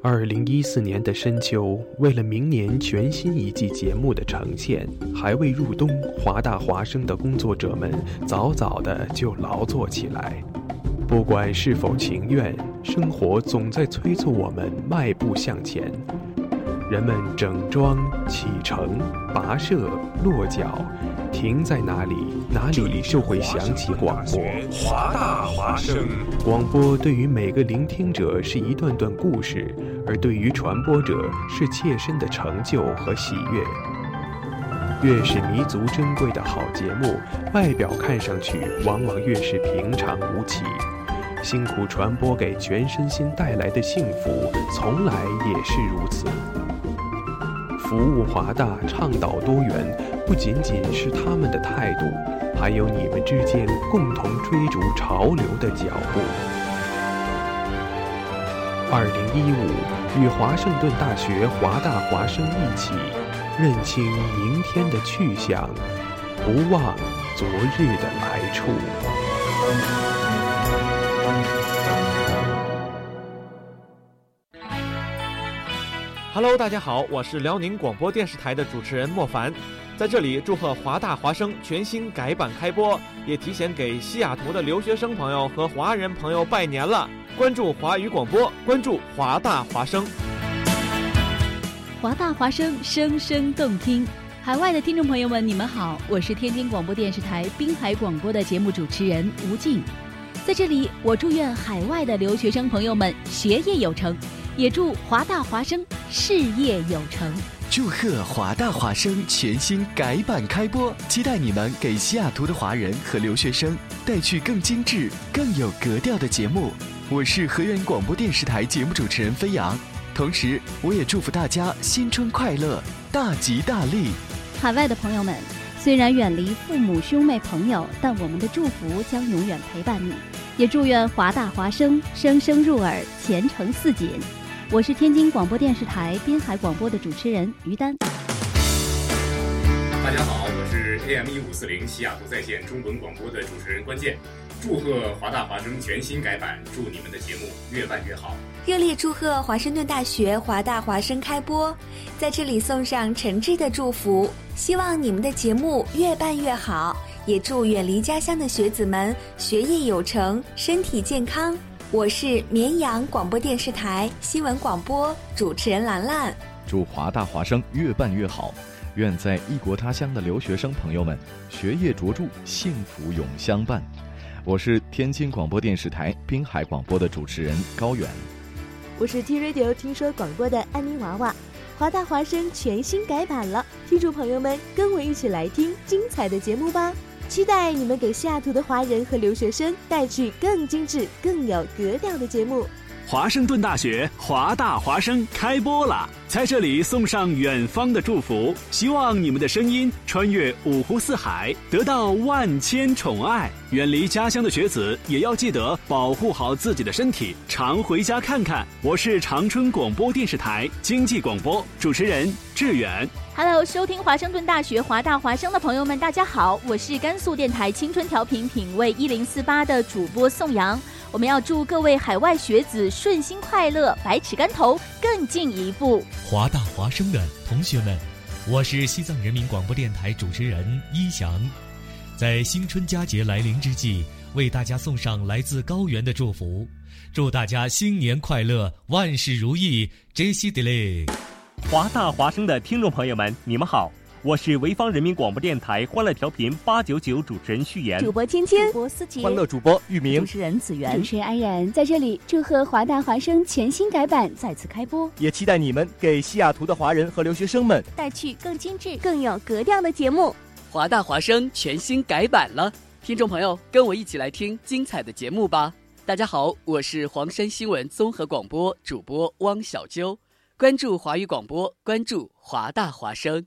二零一四年的深秋，为了明年全新一季节目的呈现，还未入冬，华大华生的工作者们早早的就劳作起来。不管是否情愿，生活总在催促我们迈步向前。人们整装启程、跋涉、落脚，停在哪里，哪里就会响起广播。华大华生，广播对于每个聆听者是一段段故事，而对于传播者是切身的成就和喜悦。越是弥足珍贵的好节目，外表看上去往往越是平常无奇。辛苦传播给全身心带来的幸福，从来也是如此。服务华大，倡导多元，不仅仅是他们的态度，还有你们之间共同追逐潮流的脚步。二零一五，与华盛顿大学华大华生一起，认清明天的去向，不忘昨日的来处。Hello，大家好，我是辽宁广播电视台的主持人莫凡，在这里祝贺华大华生全新改版开播，也提前给西雅图的留学生朋友和华人朋友拜年了。关注华语广播，关注华大华生。华大华声，声声动听。海外的听众朋友们，你们好，我是天津广播电视台滨海广播的节目主持人吴静。在这里，我祝愿海外的留学生朋友们学业有成，也祝华大华生事业有成。祝贺华大华生全新改版开播，期待你们给西雅图的华人和留学生带去更精致、更有格调的节目。我是河源广播电视台节目主持人飞扬，同时我也祝福大家新春快乐，大吉大利。海外的朋友们，虽然远离父母、兄妹、朋友，但我们的祝福将永远陪伴你。也祝愿华大华生生生入耳，前程似锦。我是天津广播电视台滨海广播的主持人于丹。大家好，我是 AM 一五四零西雅图在线中文广播的主持人关键。祝贺华大华生全新改版，祝你们的节目越办越好。热烈祝贺华盛顿大学华大华生开播，在这里送上诚挚的祝福，希望你们的节目越办越好，也祝远离家乡的学子们学业有成，身体健康。我是绵阳广播电视台新闻广播主持人兰兰。祝华大华生越办越好，愿在异国他乡的留学生朋友们学业卓著，幸福永相伴。我是天津广播电视台滨海广播的主持人高远。我是 T Radio 听说广播的安妮娃娃，华大华生全新改版了，听众朋友们跟我一起来听精彩的节目吧！期待你们给西雅图的华人和留学生带去更精致、更有格调的节目。华盛顿大学华大华生开播了，在这里送上远方的祝福，希望你们的声音穿越五湖四海，得到万千宠爱。远离家乡的学子也要记得保护好自己的身体，常回家看看。我是长春广播电视台经济广播主持人志远。Hello，收听华盛顿大学华大华生的朋友们，大家好，我是甘肃电台青春调频品味一零四八的主播宋阳。我们要祝各位海外学子顺心快乐，百尺竿头更进一步。华大华生的同学们，我是西藏人民广播电台主持人一翔，在新春佳节来临之际，为大家送上来自高原的祝福，祝大家新年快乐，万事如意，J C Delay。华大华生的听众朋友们，你们好。我是潍坊人民广播电台欢乐调频八九九主持人旭言，主播芊芊，主播思杰，欢乐主播玉明，主持人子源，主持人安然，在这里祝贺华大华生全新改版再次开播，也期待你们给西雅图的华人和留学生们带去更精致、更有格调的节目。华大华生全新改版了，听众朋友跟我一起来听精彩的节目吧。大家好，我是黄山新闻综合广播主播汪小揪，关注华语广播，关注华大华声。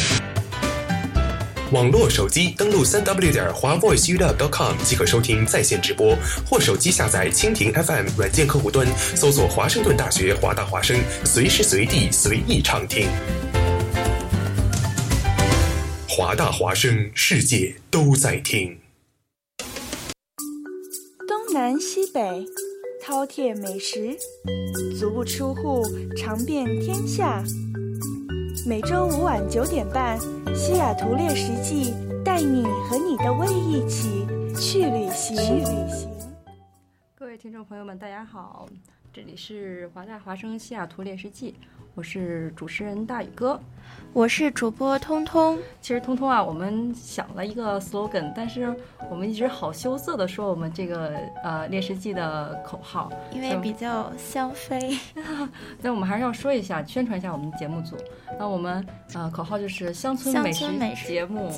网络手机登录三 w 点华 voiceup.com 即可收听在线直播，或手机下载蜻蜓 FM 软件客户端，搜索华盛顿大学华大华声，随时随地随意畅听。华大华声，世界都在听。东南西北，饕餮美食，足不出户尝遍天下。每周五晚九点半，西雅图猎食记带你和你的胃一起去旅行。去旅行。各位听众朋友们，大家好，这里是华大华生西雅图猎食记，我是主持人大宇哥，我是主播通通。其实通通啊，我们想了一个 slogan，但是我们一直好羞涩的说我们这个呃猎食记的口号，因为比较香妃。那我们还是要说一下，宣传一下我们的节目组。那我们呃口号就是乡村美食节目，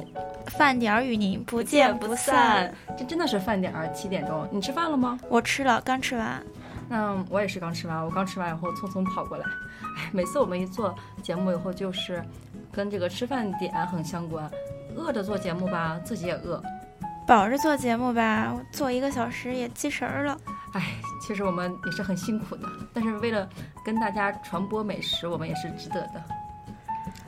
饭点儿与您不见不散。这真的是饭点儿，七点钟，你吃饭了吗？我吃了，刚吃完。那我也是刚吃完，我刚吃完以后匆匆跑过来。哎，每次我们一做节目以后，就是跟这个吃饭点很相关。饿着做节目吧，自己也饿；饱着做节目吧，做一个小时也记神儿了。哎，其实我们也是很辛苦的，但是为了跟大家传播美食，我们也是值得的。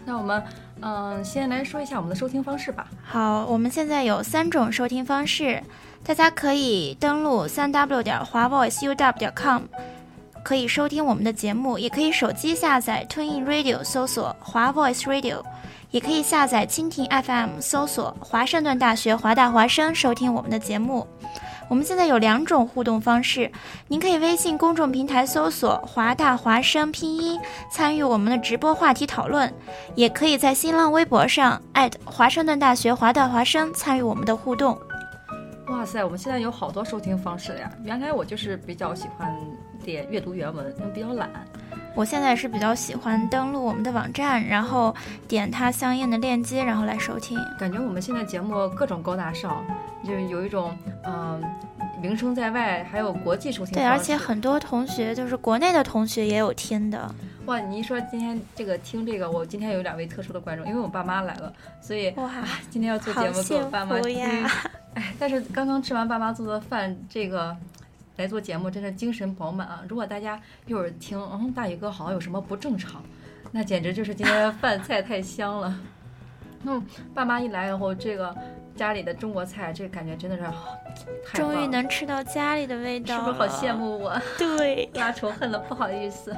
那我们，嗯，先来说一下我们的收听方式吧。好，我们现在有三种收听方式，大家可以登录三 w 点华 voiceuw 点 com，可以收听我们的节目，也可以手机下载 TuneIn Radio 搜索华 Voice Radio，也可以下载蜻蜓 FM 搜索华盛顿大学华大华声收听我们的节目。我们现在有两种互动方式，您可以微信公众平台搜索“华大华声”拼音，参与我们的直播话题讨论；也可以在新浪微博上华盛顿大学华大华声参与我们的互动。哇塞，我们现在有好多收听方式呀！原来我就是比较喜欢点阅读原文，因为比较懒。我现在是比较喜欢登录我们的网站，然后点它相应的链接，然后来收听。感觉我们现在节目各种高大上，就是有一种嗯名声在外，还有国际收听。对，而且很多同学就是国内的同学也有听的。哇，你一说今天这个听这个，我今天有两位特殊的观众，因为我爸妈来了，所以哇，今天要做节目给我爸妈听。哎，但是刚刚吃完爸妈做的饭，这个。来做节目真的精神饱满啊！如果大家一会儿听，嗯，大宇哥好像有什么不正常，那简直就是今天饭菜太香了。嗯，爸妈一来以后，这个家里的中国菜，这感觉真的是终于能吃到家里的味道，是不是好羡慕我？对，拉仇恨了，不好意思。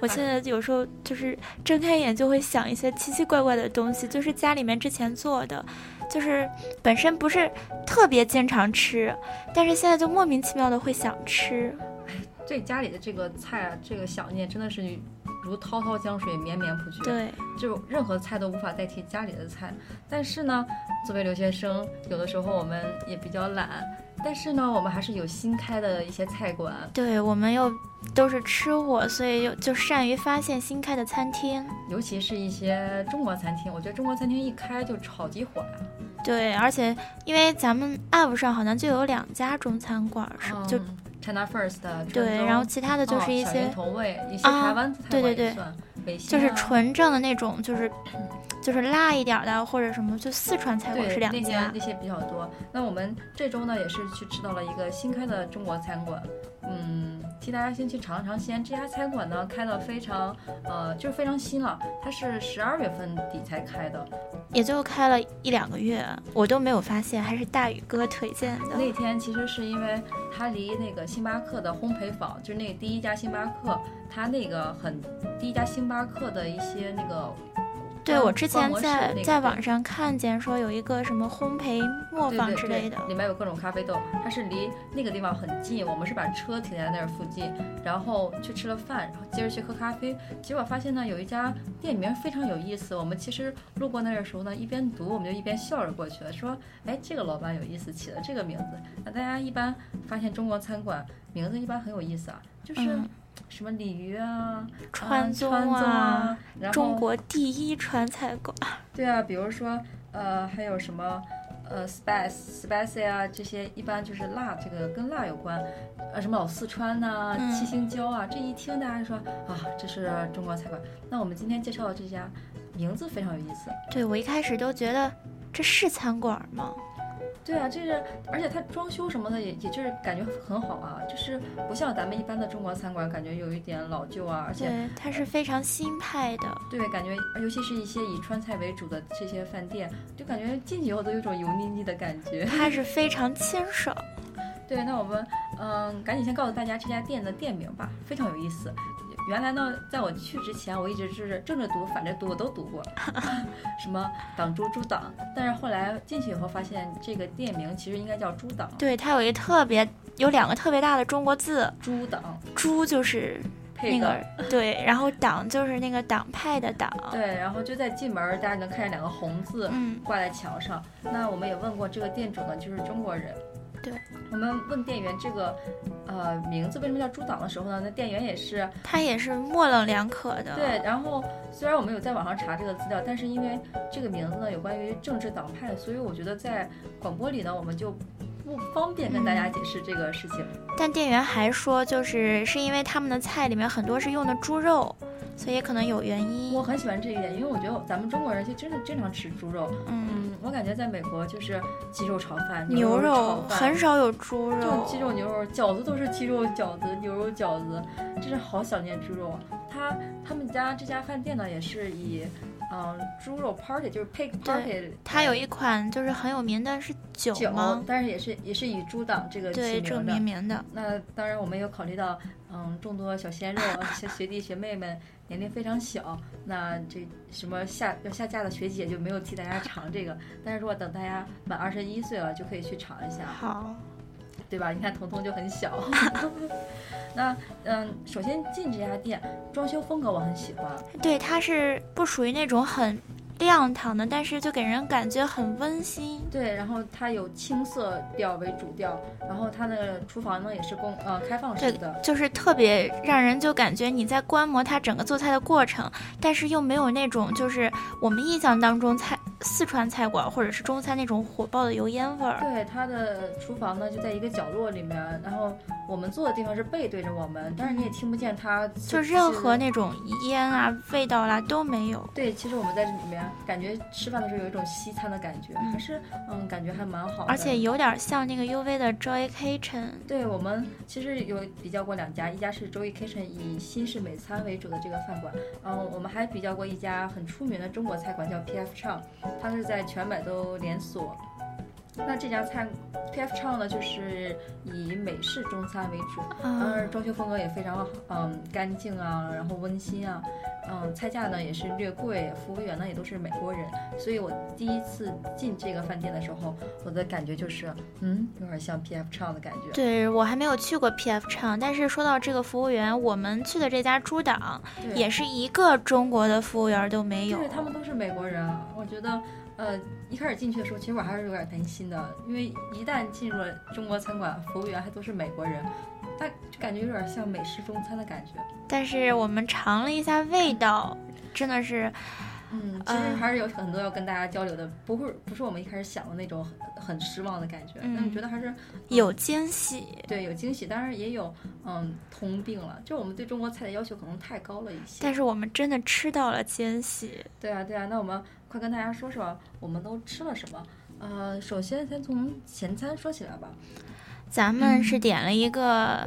我现在有时候就是睁开眼就会想一些奇奇怪怪的东西，就是家里面之前做的。就是本身不是特别经常吃，但是现在就莫名其妙的会想吃。哎，这家里的这个菜啊，这个想念真的是如滔滔江水绵绵不绝。对，就任何菜都无法代替家里的菜。但是呢，作为留学生，有的时候我们也比较懒。但是呢，我们还是有新开的一些菜馆。对，我们又都是吃货，所以又就善于发现新开的餐厅，尤其是一些中国餐厅。我觉得中国餐厅一开就超级火呀。对，而且因为咱们 app 上好像就有两家中餐馆，是就 China First 的。对，然后其他的就是一些同味，一些台湾菜对对对，就是纯正的那种，就是就是辣一点的或者什么，就四川菜馆是两家，那些比较多。那我们这周呢，也是去吃到了一个新开的中国餐馆，嗯。替大家先去尝尝鲜。这家餐馆呢，开的非常，呃，就是非常新了。它是十二月份底才开的，也就开了一两个月，我都没有发现，还是大宇哥推荐的。那天其实是因为它离那个星巴克的烘焙坊，就是那第一家星巴克，它那个很第一家星巴克的一些那个。对，我之前在在网上看见说有一个什么烘焙磨坊之类的，里面有各种咖啡豆，它是离那个地方很近。我们是把车停在那儿附近，然后去吃了饭，然后接着去喝咖啡。结果发现呢，有一家店名非常有意思。我们其实路过那儿的时候呢，一边读我们就一边笑着过去了，说：“哎，这个老板有意思，起了这个名字。”那大家一般发现中国餐馆名字一般很有意思啊，就是。什么鲤鱼啊，川宗啊，中国第一川菜馆。对啊，比如说呃，还有什么呃，spice spicy 啊，这些一般就是辣，这个跟辣有关。呃，什么老四川呐，七星椒啊，这一听大家说啊，这是中国菜馆。那我们今天介绍的这家名字非常有意思。对我一开始都觉得这是餐馆吗？对啊，这是，而且它装修什么的也也就是感觉很好啊，就是不像咱们一般的中国餐馆，感觉有一点老旧啊，而且它是非常新派的。对，感觉尤其是一些以川菜为主的这些饭店，就感觉进去以后都有种油腻腻的感觉。它是非常清爽。对，那我们嗯，赶紧先告诉大家这家店的店名吧，非常有意思。原来呢，在我去之前，我一直是正着读、反着读，我都读过，什么党猪猪党。但是后来进去以后，发现这个店名其实应该叫猪党。对，它有一特别有两个特别大的中国字，猪党。猪就是那个对，然后党就是那个党派的党。对，然后就在进门，大家能看见两个红字挂在墙上。那我们也问过这个店主呢，就是中国人。对我们问店员这个，呃，名字为什么叫猪党的时候呢？那店员也是，他也是模棱两可的。对，然后虽然我们有在网上查这个资料，但是因为这个名字呢有关于政治党派，所以我觉得在广播里呢我们就不方便跟大家解释这个事情。但店员还说，就是是因为他们的菜里面很多是用的猪肉。所以可能有原因。我很喜欢这一点，因为我觉得咱们中国人就真的经常吃猪肉。嗯，我感觉在美国就是鸡肉炒饭、牛肉很少有猪肉，就鸡肉、牛肉，饺子都是鸡肉饺子、牛肉饺子，真是好想念猪肉。他他们家这家饭店呢，也是以嗯猪肉 party，就是 pig party。它有一款就是很有名的是酒吗？但是也是也是以猪党这个对这命名的。那当然我们有考虑到嗯众多小鲜肉、学学弟学妹们。年龄非常小，那这什么下要下架的学姐就没有替大家尝这个。但是如果等大家满二十一岁了，就可以去尝一下。好，对吧？你看彤彤就很小。那嗯，首先进这家店，装修风格我很喜欢。对，它是不属于那种很。亮堂的，但是就给人感觉很温馨。对，然后它有青色调为主调，然后它的厨房呢也是公呃开放式的，就是特别让人就感觉你在观摩它整个做菜的过程，但是又没有那种就是我们印象当中菜。四川菜馆或者是中餐那种火爆的油烟味儿。对，它的厨房呢就在一个角落里面，然后我们坐的地方是背对着我们，但是你也听不见它，就任何那种烟啊、味道啦都没有。对，其实我们在这里面感觉吃饭的时候有一种西餐的感觉，还是嗯，感觉还蛮好。而且有点像那个 UV 的 Joy Kitchen。对，我们其实有比较过两家，一家是 Joy Kitchen 以新式美餐为主的这个饭馆，嗯，我们还比较过一家很出名的中国菜馆叫 PF Chang。它是在全百都连锁。那这家餐 P.F. 唱呢，就是以美式中餐为主，嗯，装修风格也非常嗯干净啊，然后温馨啊，嗯，菜价呢也是略贵，服务员呢也都是美国人，所以我第一次进这个饭店的时候，我的感觉就是，嗯，有点像 P.F. 唱的感觉。对我还没有去过 P.F. 唱，但是说到这个服务员，我们去的这家猪档也是一个中国的服务员都没有，对他们都是美国人，我觉得。呃，一开始进去的时候，其实我还是有点担心的，因为一旦进入了中国餐馆，服务员还都是美国人，他就感觉有点像美式中餐的感觉。但是我们尝了一下味道，真的是，嗯，其实还是有很多要跟大家交流的，不会不是我们一开始想的那种很很失望的感觉。嗯，我觉得还是有惊喜，对，有惊喜，当然也有嗯通病了，就我们对中国菜的要求可能太高了一些。但是我们真的吃到了惊喜。对啊，对啊，那我们。快跟大家说说我们都吃了什么。呃，首先先从前餐说起来吧。咱们是点了一个，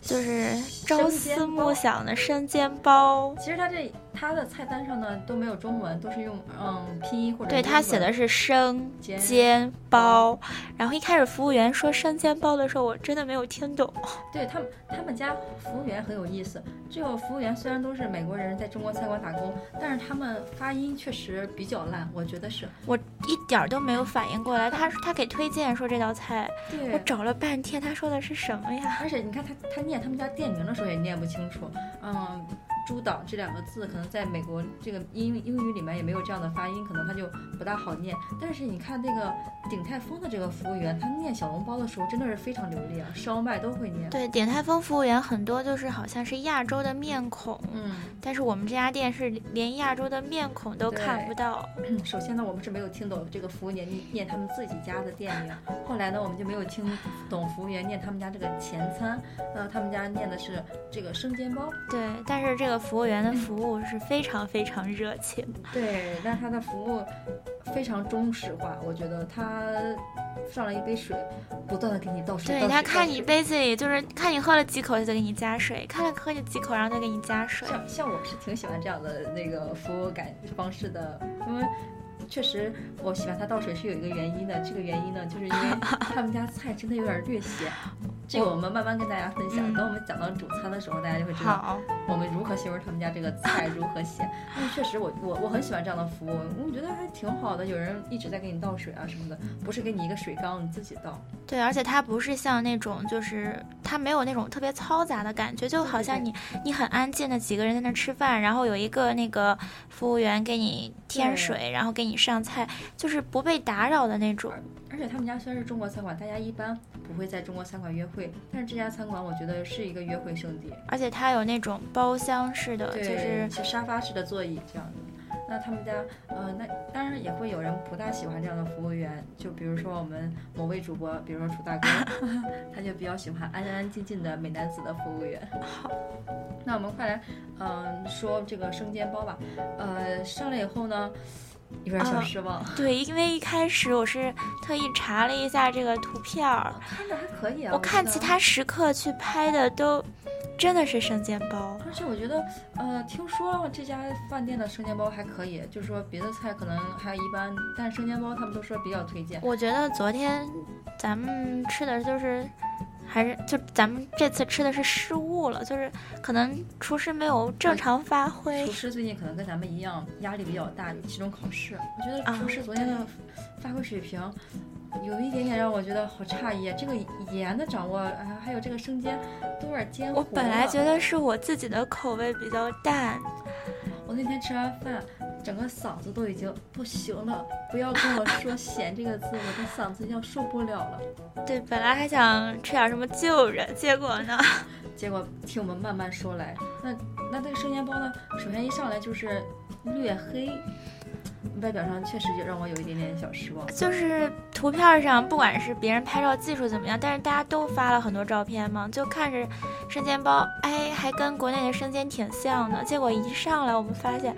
就是朝思暮想的生煎包。其实它这它的菜单上呢都没有中文，都是用嗯拼音或者对他写的是生煎包，然后一开始服务员说生煎包的时候，我真的没有听懂。对他们，他们家服务员很有意思。这个服务员虽然都是美国人，在中国餐馆打工，但是他们发音确实比较烂，我觉得是我一点儿都没有反应过来。他 他给推荐说这道菜，我找了半天，他说的是什么呀？而且你看他他念他们家店名的时候也念不清楚，嗯。猪岛这两个字，可能在美国这个英英语里面也没有这样的发音，可能它就不大好念。但是你看那个鼎泰丰的这个服务员，他念小笼包的时候真的是非常流利啊，烧麦都会念。对，鼎泰丰服务员很多就是好像是亚洲的面孔，嗯，但是我们这家店是连亚洲的面孔都看不到。首先呢，我们是没有听懂这个服务员念他们自己家的店名，后来呢，我们就没有听懂服务员念他们家这个前餐，呃，他们家念的是这个生煎包。对，但是这个。服务员的服务是非常非常热情，对，但他的服务非常中式化。我觉得他上了一杯水，不断的给你倒水。对他看你杯子里，就是看你喝了几口，他就给你加水；看了喝了几口，然后再给你加水。像像我是挺喜欢这样的那个服务感方式的，因为。确实，我喜欢他倒水是有一个原因的。这个原因呢，就是因为 他们家菜真的有点略咸。这个我们慢慢跟大家分享。等我们讲到主餐的时候，大家就会知道我们如何形容他们家这个菜 如何咸。但确实，我我我很喜欢这样的服务，我觉得还挺好的。有人一直在给你倒水啊什么的，不是给你一个水缸你自己倒。对，而且它不是像那种，就是它没有那种特别嘈杂的感觉，就好像你你很安静的几个人在那吃饭，然后有一个那个服务员给你添水，然后给你。上菜就是不被打扰的那种，而且他们家虽然是中国餐馆，大家一般不会在中国餐馆约会，但是这家餐馆我觉得是一个约会圣地，而且它有那种包厢式的，就是沙发式的座椅这样的。那他们家，呃，那当然也会有人不大喜欢这样的服务员，就比如说我们某位主播，比如说楚大哥，他就比较喜欢安安静静的美男子的服务员。好，那我们快来，嗯，说这个生煎包吧，呃，上来以后呢。有点小失望，对，因为一开始我是特意查了一下这个图片儿，看着还可以啊。我看其他食客去拍的都真的是生煎包，而且我觉得，呃，听说这家饭店的生煎包还可以，就是说别的菜可能还一般，但是生煎包他们都说比较推荐。我觉得昨天咱们吃的就是。还是就咱们这次吃的是失误了，就是可能厨师没有正常发挥。厨师最近可能跟咱们一样压力比较大，有期中考试。我觉得厨师昨天的发挥水平有一点点让我觉得好诧异。这个盐的掌握，啊，还有这个生煎都有点煎我本来觉得是我自己的口味比较淡。我那天吃完饭，整个嗓子都已经不行了。不要跟我说“咸”这个字，我的嗓子要受不了了。对，本来还想吃点什么救人，结果呢？结果听我们慢慢说来。那那这个生煎包呢？首先一上来就是略黑，外表上确实就让我有一点点小失望。就是图片上，不管是别人拍照技术怎么样，但是大家都发了很多照片嘛，就看着生煎包，哎，还跟国内的生煎挺像的。结果一上来，我们发现。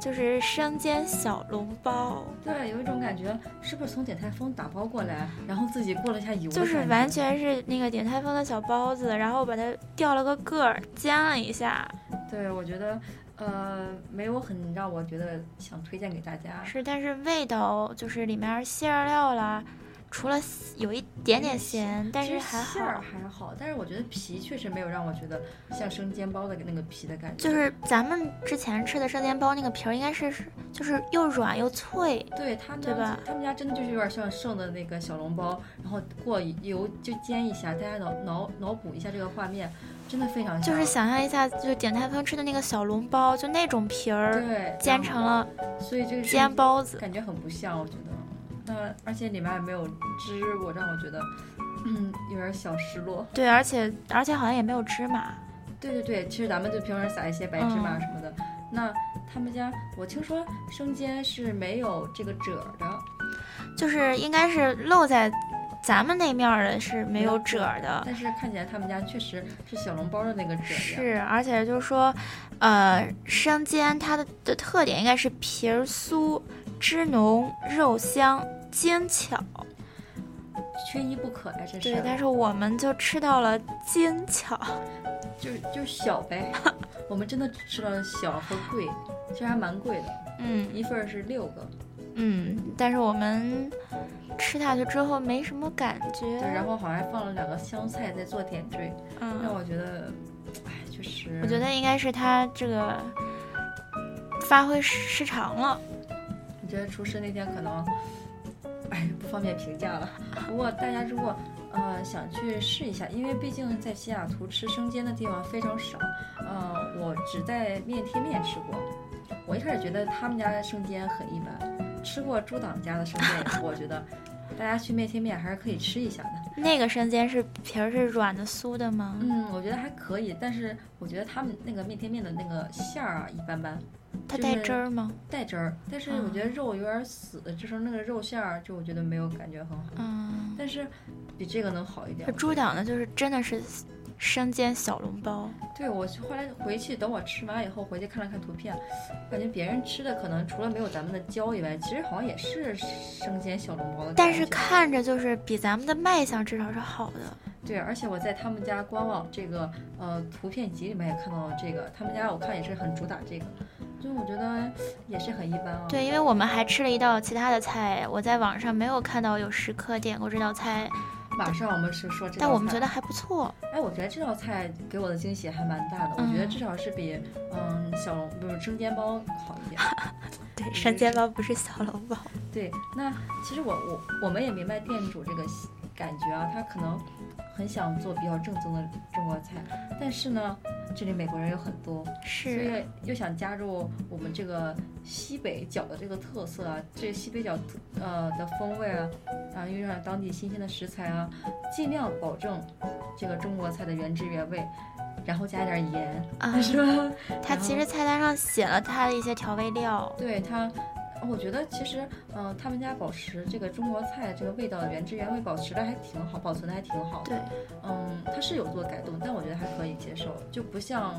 就是生煎小笼包，对，有一种感觉，是不是从点菜丰打包过来，然后自己过了一下油？就是完全是那个点菜丰的小包子，然后把它掉了个个儿，煎了一下。对，我觉得，呃，没有很让我觉得想推荐给大家。是，但是味道就是里面馅料啦。除了有一点点咸，但是还馅儿还好，但是我觉得皮确实没有让我觉得像生煎包的那个皮的感觉。就是咱们之前吃的生煎包那个皮儿，应该是就是又软又脆。对他们，对吧？他们家真的就是有点像剩的那个小笼包，然后过油就煎一下，大家脑脑脑补一下这个画面，真的非常像。就是想象一下，就点泰丰吃的那个小笼包，就那种皮儿，对，煎成了，所以这个煎包子感觉很不像，我觉得。那而且里面也没有汁，我让我觉得，嗯，有点小失落。对，而且而且好像也没有芝麻。对对对，其实咱们就平时撒一些白芝麻什么的。那他们家我听说生煎是没有这个褶的，就是应该是露在咱们那面的是没有褶的。但是看起来他们家确实是小笼包的那个褶。是，而且就是说，呃，生煎它的的特点应该是皮儿酥。汁浓肉香精巧，缺一不可呀！这是对，但是我们就吃到了精巧，就就小呗。我们真的只吃了小和贵，其实还蛮贵的。嗯，一份是六个。嗯，但是我们吃下去之后没什么感觉。然后好像还放了两个香菜在做点缀，嗯，让我觉得，哎，就是。我觉得应该是他这个发挥失常了。你觉得厨师那天可能，哎，不方便评价了。不过大家如果呃想去试一下，因为毕竟在西雅图吃生煎的地方非常少。呃，我只在面贴面吃过。我一开始觉得他们家的生煎很一般。吃过朱党家的生煎以后，我觉得大家去面贴面还是可以吃一下的。那个生煎是皮儿是软的酥的吗？嗯，我觉得还可以，但是我觉得他们那个面贴面的那个馅儿啊一般般。它带汁儿吗？带汁儿，但是我觉得肉有点死，就是那个肉馅儿，就我觉得没有感觉很好。嗯，但是比这个能好一点。猪脚呢就是真的是。生煎小笼包，对我后来回去等我吃完以后回去看了看图片，感觉别人吃的可能除了没有咱们的焦以外，其实好像也是生煎小笼包的。但是看着就是比咱们的卖相至少是好的。对，而且我在他们家官网这个呃图片集里面也看到了这个，他们家我看也是很主打这个，就我觉得也是很一般哦。对，因为我们还吃了一道其他的菜，我在网上没有看到有食客点过这道菜。马上我们是说这道菜，但我们觉得还不错。哎，我觉得这道菜给我的惊喜还蛮大的。我觉得至少是比嗯小笼不是生煎包好一点。对，生煎包不是小笼包。对，那其实我我我们也明白店主这个感觉啊，他可能很想做比较正宗的中国菜，但是呢。这里美国人有很多，是，所以又想加入我们这个西北角的这个特色啊，这西北角呃的风味啊，啊，用上当地新鲜的食材啊，尽量保证这个中国菜的原汁原味，然后加一点盐啊，是吧？它其实菜单上写了它的一些调味料，对它。我觉得其实，嗯，他们家保持这个中国菜这个味道原汁原味保持的还挺好，保存的还挺好。对，嗯，它是有做改动，但我觉得还可以接受，就不像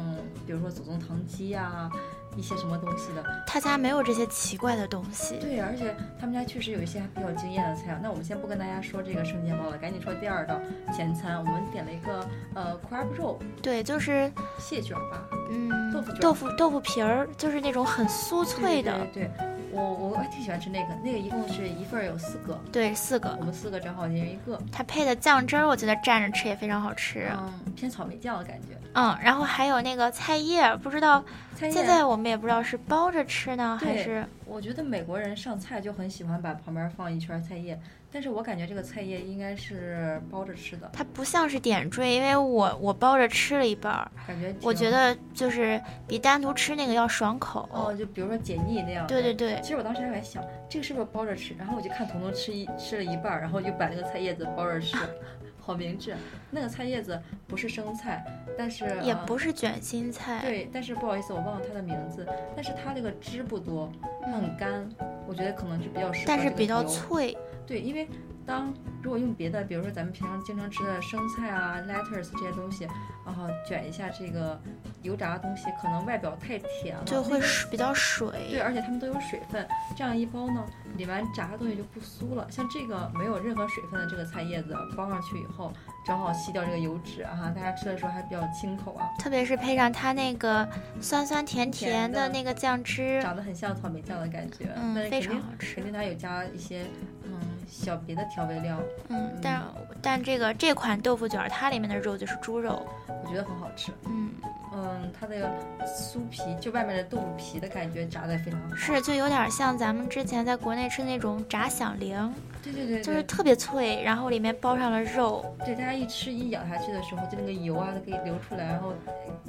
比如说祖宗糖鸡呀，一些什么东西的。他家没有这些奇怪的东西。对，而且他们家确实有一些比较惊艳的菜。那我们先不跟大家说这个生煎包了，赶紧说第二道前餐。我们点了一个呃 crab 肉，对，就是蟹卷吧，嗯，豆腐豆腐豆腐皮儿，就是那种很酥脆的。对对。我我还挺喜欢吃那个，那个一共是一份有四个，对，四个，我们四个正好一人一个。它配的酱汁儿，我觉得蘸着吃也非常好吃，嗯，偏草莓酱的感觉。嗯，然后还有那个菜叶，不知道现在我们也不知道是包着吃呢还是。我觉得美国人上菜就很喜欢把旁边放一圈菜叶。但是我感觉这个菜叶应该是包着吃的，它不像是点缀，因为我我包着吃了一半儿，感觉我觉得就是比单独吃那个要爽口哦，就比如说解腻那样。对对对，其实我当时还在想，这个是不是包着吃？然后我就看彤彤吃一吃了一半儿，然后就把那个菜叶子包着吃，好明智。那个菜叶子不是生菜，但是也不是卷心菜，对，但是不好意思，我忘了它的名字，但是它这个汁不多，它很干，我觉得可能就比较适合。但是比较脆。对，因为当如果用别的，比如说咱们平常经常吃的生菜啊、lettuce 这些东西，然后卷一下这个油炸的东西，可能外表太甜了，就会比较水。对，而且它们都有水分，这样一包呢，里面炸的东西就不酥了。像这个没有任何水分的这个菜叶子，包上去以后，正好吸掉这个油脂啊，大家吃的时候还比较清口啊。特别是配上它那个酸酸甜甜的那个酱汁，长得很像草莓酱的感觉，嗯，非常好吃。肯定它有加一些嗯。小别的调味料，嗯，但但这个这款豆腐卷它里面的肉就是猪肉，我觉得很好吃，嗯。嗯，它那个酥皮就外面的豆腐皮的感觉炸的非常好，是就有点像咱们之前在国内吃那种炸响铃，对对对，就是特别脆，然后里面包上了肉，对，大家一吃一咬下去的时候，就那个油啊都可以流出来，然后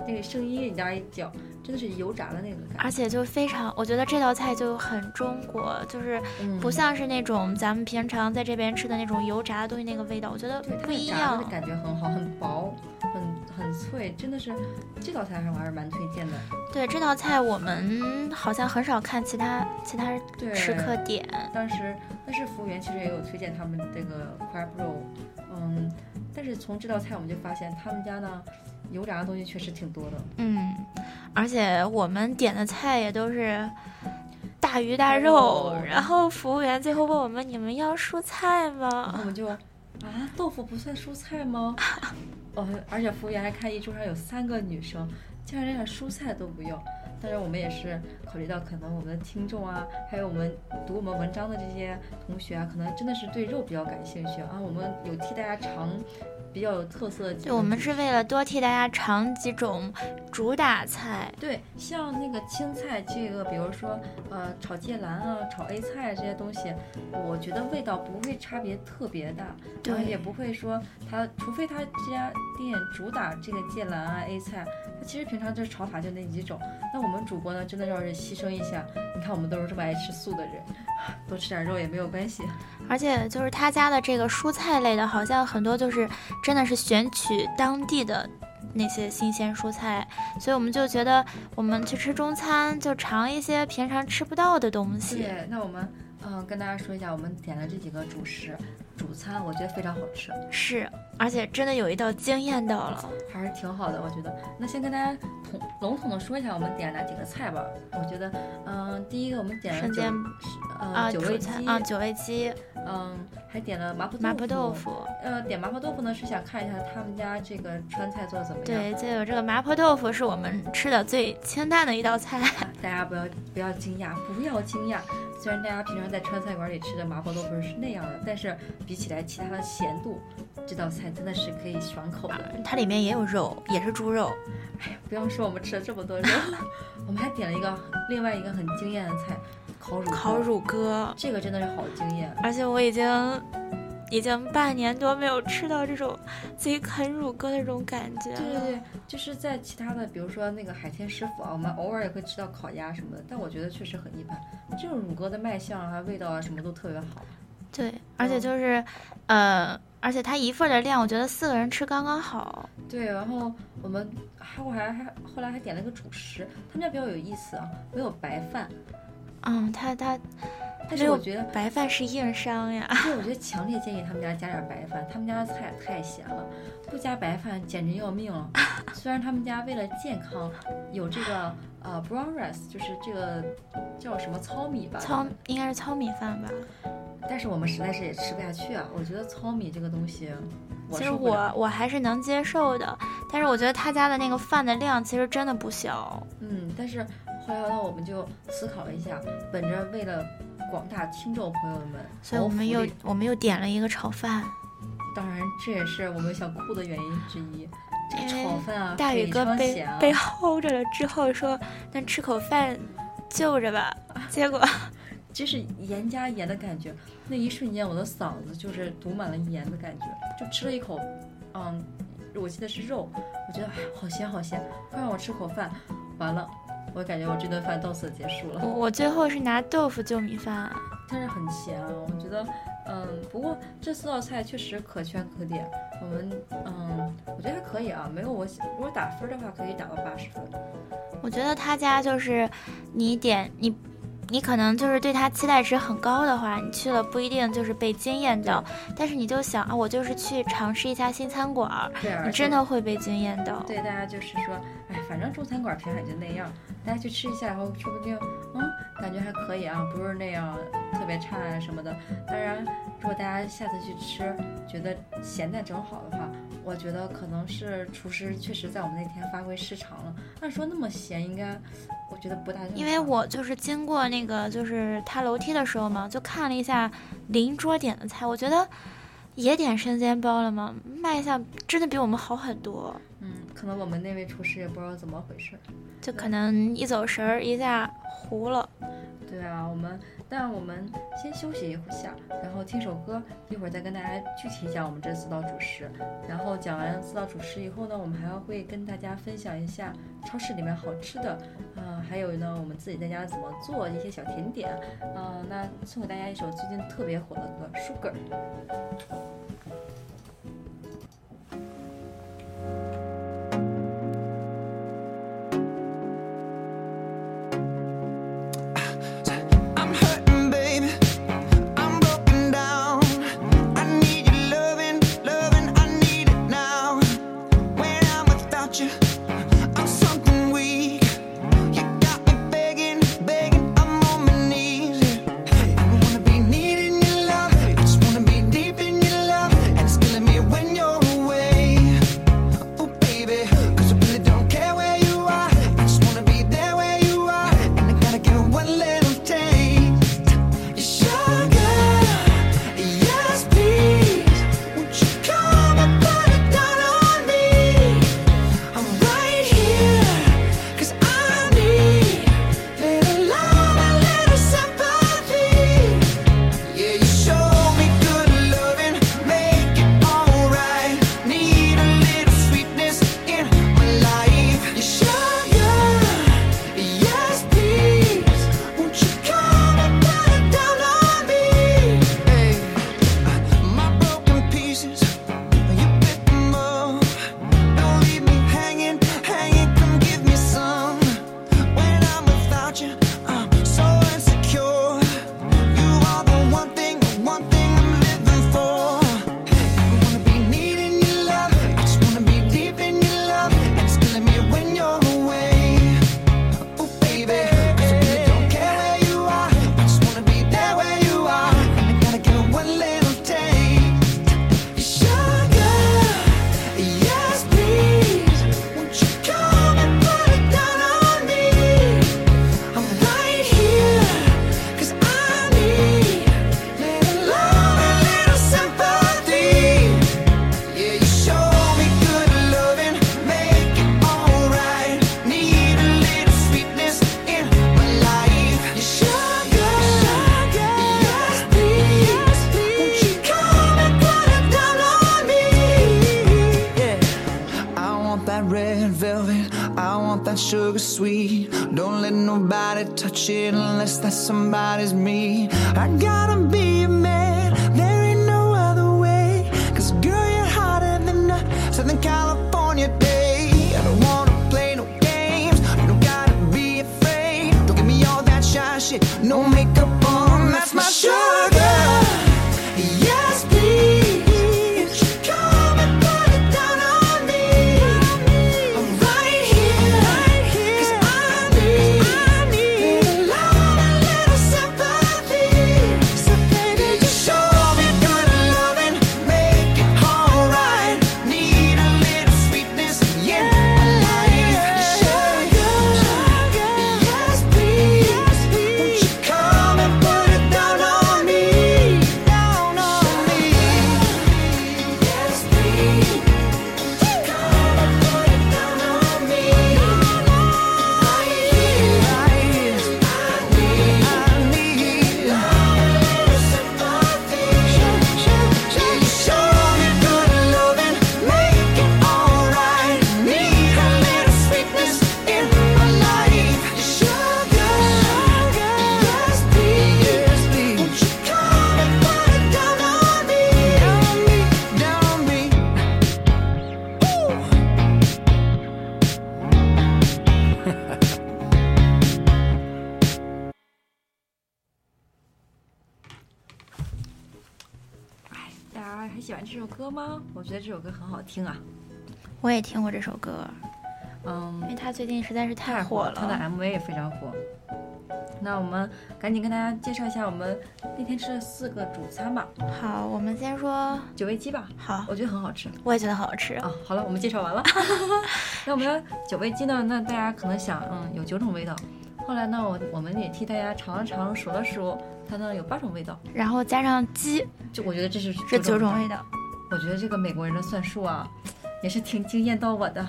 那个声音人家一嚼，真的是油炸的那个感觉，而且就非常，我觉得这道菜就很中国，就是不像是那种咱们平常。常在这边吃的那种油炸的东西，那个味道我觉得不一样，感觉很好，很薄，很很脆，真的是这道菜还是我还是蛮推荐的。对这道菜，我们好像很少看其他其他食客点。当时但是服务员其实也有推荐他们这个 crab roll，嗯，但是从这道菜我们就发现他们家呢油炸的东西确实挺多的。嗯，而且我们点的菜也都是。大鱼大肉，然后服务员最后问我们：“你们要蔬菜吗？”我们就啊，豆腐不算蔬菜吗？哦，而且服务员还看一桌上有三个女生，竟然连点蔬菜都不用。当然我们也是考虑到可能我们的听众啊，还有我们读我们文章的这些同学啊，可能真的是对肉比较感兴趣啊，我们有替大家尝。比较有特色的，对，我们是为了多替大家尝几种主打菜。对，像那个青菜，这个比如说呃炒芥蓝啊、炒 A 菜这些东西，我觉得味道不会差别特别大，对，也不会说它，除非他这家店主打这个芥蓝啊、A 菜，它其实平常就是炒法就那几种。那我们主播呢，真的要是牺牲一下，你看我们都是这么爱吃素的人。多吃点肉也没有关系，而且就是他家的这个蔬菜类的，好像很多就是真的是选取当地的那些新鲜蔬菜，所以我们就觉得我们去吃中餐就尝一些平常吃不到的东西。对，那我们嗯跟大家说一下，我们点的这几个主食。主餐我觉得非常好吃，是，而且真的有一道惊艳到了，还是挺好的。我觉得，那先跟大家统笼统的说一下我们点哪几个菜吧。我觉得，嗯，第一个我们点了九，呃，九味鸡啊，九味鸡，嗯，还点了麻婆豆腐麻婆豆腐。呃，点麻婆豆腐呢是想看一下他们家这个川菜做的怎么样。对，就有这个麻婆豆腐是我们吃的最清淡的一道菜。大家不要不要惊讶，不要惊讶。虽然大家平常在川菜馆里吃的麻婆豆腐是那样的，但是比起来其他的咸度，这道菜真的是可以爽口的。它里面也有肉，也是猪肉。哎呀，不用说我们吃了这么多肉，我们还点了一个另外一个很惊艳的菜，烤乳烤乳鸽。这个真的是好惊艳，而且我已经。已经半年多没有吃到这种自己啃乳鸽的这种感觉。对对对，就是在其他的，比如说那个海天师傅啊，我们偶尔也会吃到烤鸭什么的，但我觉得确实很一般。这种乳鸽的卖相啊、味道啊什么都特别好。对，而且就是，呃，而且它一份的量，我觉得四个人吃刚刚好。对，然后我们还我还还后来还点了个主食，他们家比较有意思啊，没有白饭。嗯，他他。但是我觉得白饭是硬伤呀。对，我觉得强烈建议他们家加点白饭。他们家的菜太咸了，不加白饭简直要命了。虽然他们家为了健康有这个呃 brown rice，就是这个叫什么糙米吧？糙应该是糙米饭吧。但是我们实在是也吃不下去啊。我觉得糙米这个东西，其实我我还是能接受的。但是我觉得他家的那个饭的量其实真的不小。嗯，但是后来呢，我们就思考了一下，本着为了。广大听众朋友们，所以我们又我们又点了一个炒饭。当然，这也是我们想哭的原因之一。这炒饭啊，大宇哥被被齁着了之后说：“那吃口饭就着吧。”结果，这是盐加盐的感觉。那一瞬间，我的嗓子就是堵满了盐的感觉。就吃了一口，嗯，我记得是肉，我觉得哎，好咸好咸。快让我吃口饭，完了。我感觉我这顿饭到此结束了。我最后是拿豆腐就米饭，但是很咸啊。我觉得，嗯，不过这四道菜确实可圈可点。我们，嗯，我觉得还可以啊，没有我如果打分的话，可以打到八十分。我觉得他家就是你点你。你可能就是对他期待值很高的话，你去了不一定就是被惊艳到，但是你就想啊，我就是去尝试一下新餐馆，你真的会被惊艳到。对，大家就是说，哎，反正中餐馆平常也就那样，大家去吃一下，然后说不定，嗯，感觉还可以啊，不是那样特别差啊什么的。当然，如果大家下次去吃，觉得咸淡正好的话，我觉得可能是厨师确实在我们那天发挥失常了。按说那么咸，应该。我觉得不大，因为我就是经过那个就是他楼梯的时候嘛，就看了一下邻桌点的菜，我觉得也点生煎包了嘛，卖相真的比我们好很多。嗯，可能我们那位厨师也不知道怎么回事，就可能一走神儿一下糊了。对啊，我们。那我们先休息一下，然后听首歌，一会儿再跟大家具体讲我们这四道主食。然后讲完四道主食以后呢，我们还要会跟大家分享一下超市里面好吃的，啊，还有呢我们自己在家怎么做一些小甜点，啊，那送给大家一首最近特别火的歌《Sugar》。听过这首歌，嗯，因为它最近实在是太火了。它的 MV 也非常火。那我们赶紧跟大家介绍一下我们那天吃的四个主餐吧。好，我们先说九味鸡吧。好，我觉得很好吃。我也觉得好吃啊。好了，我们介绍完了。那我们的九味鸡呢？那大家可能想，嗯，有九种味道。后来呢，我我们也替大家尝了尝，数了数，它呢有八种味道。然后加上鸡，就我觉得这是这九种味道。我觉得这个美国人的算术啊，也是挺惊艳到我的。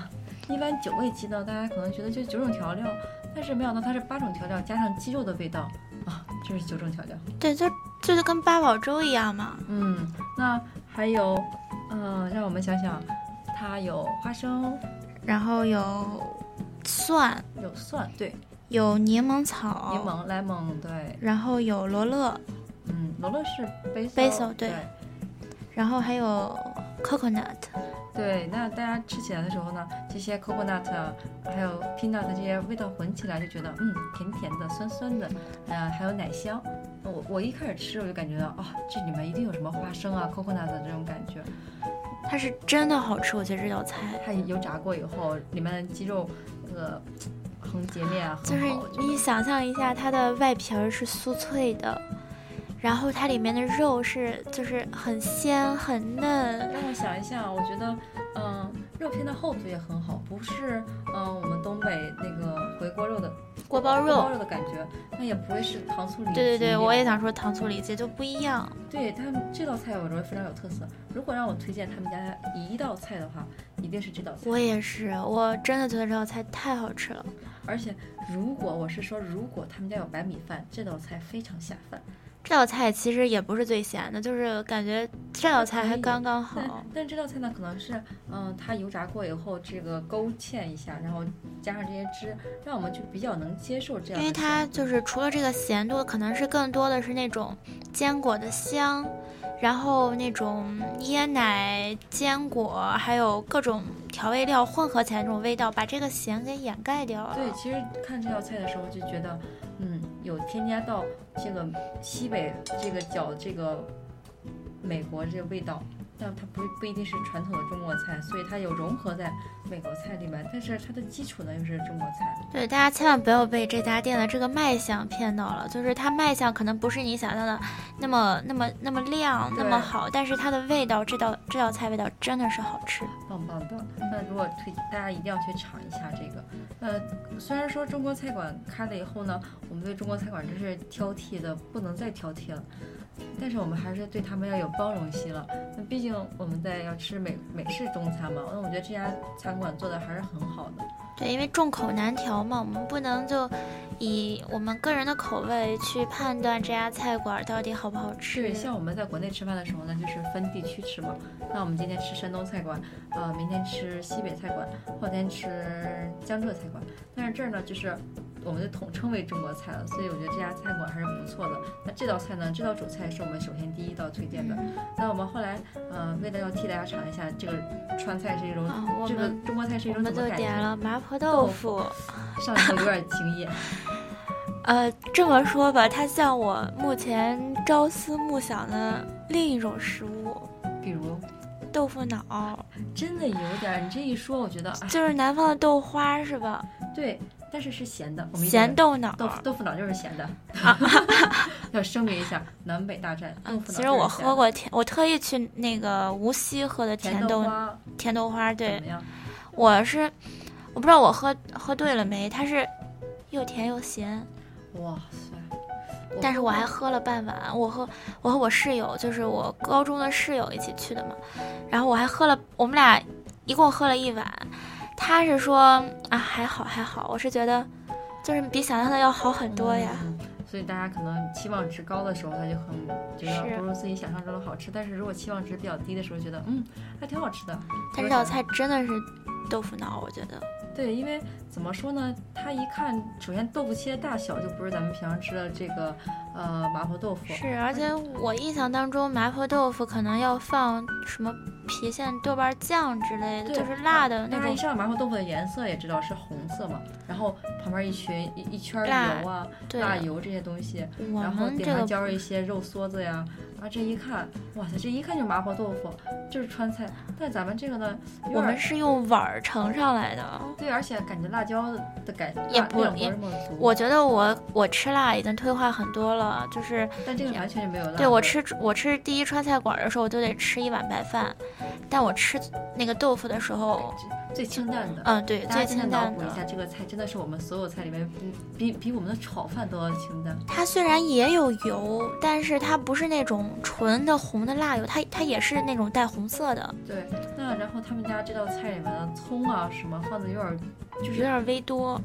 一般九味鸡呢，大家可能觉得就九种调料，但是没想到它是八种调料加上鸡肉的味道啊，这是九种调料。对，就就是跟八宝粥一样嘛。嗯，那还有，嗯、让我们想想，它有花生，然后有蒜，有蒜，对，有柠檬草，柠檬、lemon，对，然后有罗勒，嗯，罗勒是 basil，basil 对。对，然后还有 coconut。对，那大家吃起来的时候呢，这些 coconut 啊，还有 peanut 这些味道混起来，就觉得嗯，甜甜的、酸酸的，呃，还有奶香。我我一开始吃我就感觉到哦、这里面一定有什么花生啊、coconut 的这种感觉。它是真的好吃，我觉得这道菜。它油炸过以后，里面的鸡肉那个横截面啊，就是你想象一下，它的外皮儿是酥脆的，然后它里面的肉是就是很鲜很嫩。让我想一下，我觉得，嗯，肉片的厚度也很好，不是，嗯，我们东北那个回锅肉的锅包肉锅包肉的感觉，那也不会是糖醋里脊。对对对，我也想说糖醋里脊就不一样。对他们这道菜，我认为非常有特色。如果让我推荐他们家一道菜的话，一定是这道菜。我也是，我真的觉得这道菜太好吃了。而且，如果我是说，如果他们家有白米饭，这道菜非常下饭。这道菜其实也不是最咸的，就是感觉这道菜还刚刚好。但 但这道菜呢，可能是，嗯，它油炸过以后，这个勾芡一下，然后加上这些汁，让我们就比较能接受这样。因为它就是除了这个咸度，可能是更多的是那种坚果的香，然后那种椰奶、坚果，还有各种调味料混合起来那种味道，把这个咸给掩盖掉了。对，其实看这道菜的时候就觉得，嗯，有添加到这个西北这个角这个美国这个味道，但它不不一定是传统的中国菜，所以它有融合在美国菜里面，但是它的基础呢又是中国菜。对，大家千万不要被这家店的这个卖相骗到了，就是它卖相可能不是你想象的那么那么那么亮那么好，但是它的味道，这道这道菜味道真的是好吃，棒棒的。那如果推大家一定要去尝一下这个。呃，虽然说中国菜馆开了以后呢，我们对中国菜馆真是挑剔的不能再挑剔了。但是我们还是对他们要有包容心了。那毕竟我们在要吃美美式中餐嘛，那我觉得这家餐馆做的还是很好的。对，因为众口难调嘛，我们不能就以我们个人的口味去判断这家菜馆到底好不好吃。对，像我们在国内吃饭的时候呢，就是分地区吃嘛。那我们今天吃山东菜馆，呃，明天吃西北菜馆，后天吃江浙菜馆。但是这儿呢，就是我们就统称为中国菜了，所以我觉得这家菜馆还是不错的。那这道菜呢，这道主菜是我们首先第一道推荐的。那我们后来，呃，为了要替大家尝一下这个川菜是一种，这个中国菜是一种怎么感觉？我们就点了麻婆豆腐，上来有点惊艳。呃，这么说吧，它像我目前朝思暮想的另一种食物，比如豆腐脑，真的有点。你这一说，我觉得就是南方的豆花是吧？对，但是是咸的。咸豆脑，豆腐豆腐脑就是咸的。要声明一下，南北大战。豆腐脑。其实我喝过甜，我特意去那个无锡喝的甜豆花，甜豆花。对？我是我不知道我喝喝对了没，它是又甜又咸。哇塞！但是我还喝了半碗。我和我和我室友，就是我高中的室友一起去的嘛。然后我还喝了，我们俩一共喝了一碗。他是说啊还好还好，我是觉得就是比想象的要好很多呀。所以大家可能期望值高的时候，他就很觉得不如自己想象中的好吃。但是如果期望值比较低的时候，觉得嗯还挺好吃的。但这道菜真的是豆腐脑，我觉得。对，因为怎么说呢？它一看，首先豆腐切的大小就不是咱们平常吃的这个，呃，麻婆豆腐。是，而且我印象当中，麻婆豆腐可能要放什么郫县豆瓣酱之类的，就是辣的那种。一上麻婆豆腐的颜色也知道是红色嘛，然后旁边一群一一圈油啊，辣油这些东西，然后顶上浇着一些肉梭子呀。啊，这一看，哇塞，这一看就麻婆豆腐，就是川菜。但咱们这个呢，我们是用碗儿盛上来的。对，而且感觉辣椒的感也不也，我觉得我我吃辣已经退化很多了，就是。但这个完全就没有辣。对我吃我吃第一川菜馆的时候，我都得吃一碗白饭，但我吃那个豆腐的时候。最清淡的，嗯，对，最清淡的。脑补一下，这个菜真的是我们所有菜里面比比我们的炒饭都要清淡。它虽然也有油，但是它不是那种纯的红的辣油，它它也是那种带红色的。对，那然后他们家这道菜里面的葱啊什么放的有点，就是有点微多。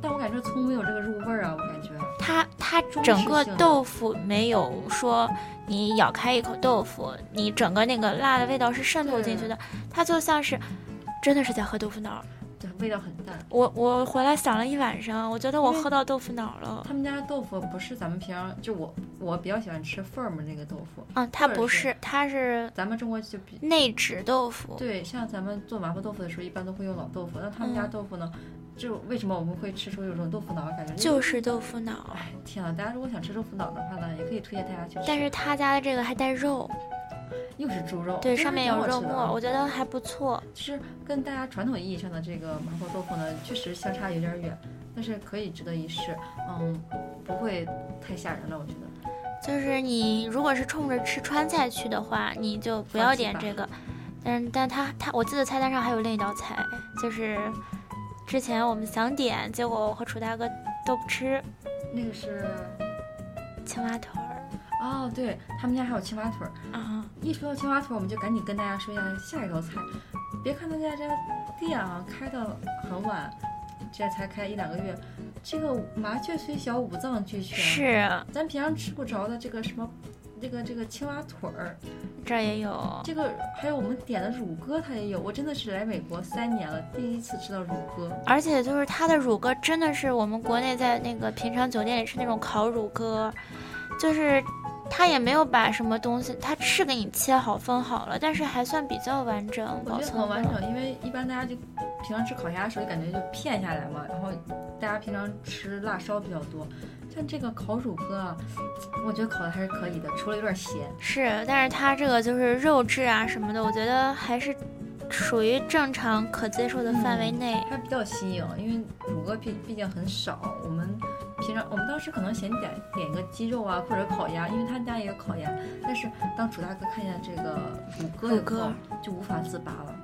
但我感觉葱没有这个入味儿啊，我感觉。它它整个豆腐没有说你咬开一口豆腐，你整个那个辣的味道是渗透进去的，它就像是。真的是在喝豆腐脑，对，味道很淡。我我回来想了一晚上，我觉得我喝到豆腐脑了。他们家的豆腐不是咱们平常就我我比较喜欢吃 firm 那个豆腐。嗯，它不是，它是咱们中国就比内酯豆腐。对，像咱们做麻婆豆腐的时候，一般都会用老豆腐。那他们家豆腐呢？就为什么我们会吃出有种豆腐脑的感觉？就是豆腐脑。哎，天啊，大家如果想吃豆腐脑的话呢，也可以推荐大家去吃。但是他家的这个还带肉。又是猪肉，对，上面有肉末，我觉得还不错。其实跟大家传统意义上的这个麻婆豆腐呢，确实相差有点远，但是可以值得一试。嗯，不会太吓人了，我觉得。就是你如果是冲着吃川菜去的话，你就不要点这个。嗯，但他他，我记得菜单上还有另一道菜，就是之前我们想点，结果我和楚大哥都不吃。那个是青蛙腿儿。哦，对他们家还有青蛙腿儿啊！一说到青蛙腿儿，我们就赶紧跟大家说一下下一道菜。别看他家这店啊开的很晚，这才开一两个月，这个麻雀虽小五脏俱全。是，咱平常吃不着的这个什么，这个这个青蛙腿儿，这儿也有。这个还有我们点的乳鸽，它也有。我真的是来美国三年了，第一次吃到乳鸽。而且就是它的乳鸽真的是我们国内在那个平常酒店里吃那种烤乳鸽，就是。它也没有把什么东西，它是给你切好分好了，但是还算比较完整，保存很完整。因为一般大家就平常吃烤鸭的时候，就感觉就片下来嘛。然后大家平常吃辣烧比较多，像这个烤乳鸽啊，我觉得烤的还是可以的，除了有点咸。是，但是它这个就是肉质啊什么的，我觉得还是属于正常可接受的范围内。它比较新颖，因为乳鸽毕毕竟很少，我们。平常我们当时可能想点点个鸡肉啊，或者烤鸭，因为他家也有烤鸭。但是当楚大哥看见这个乳鸽以后，就无法自拔了。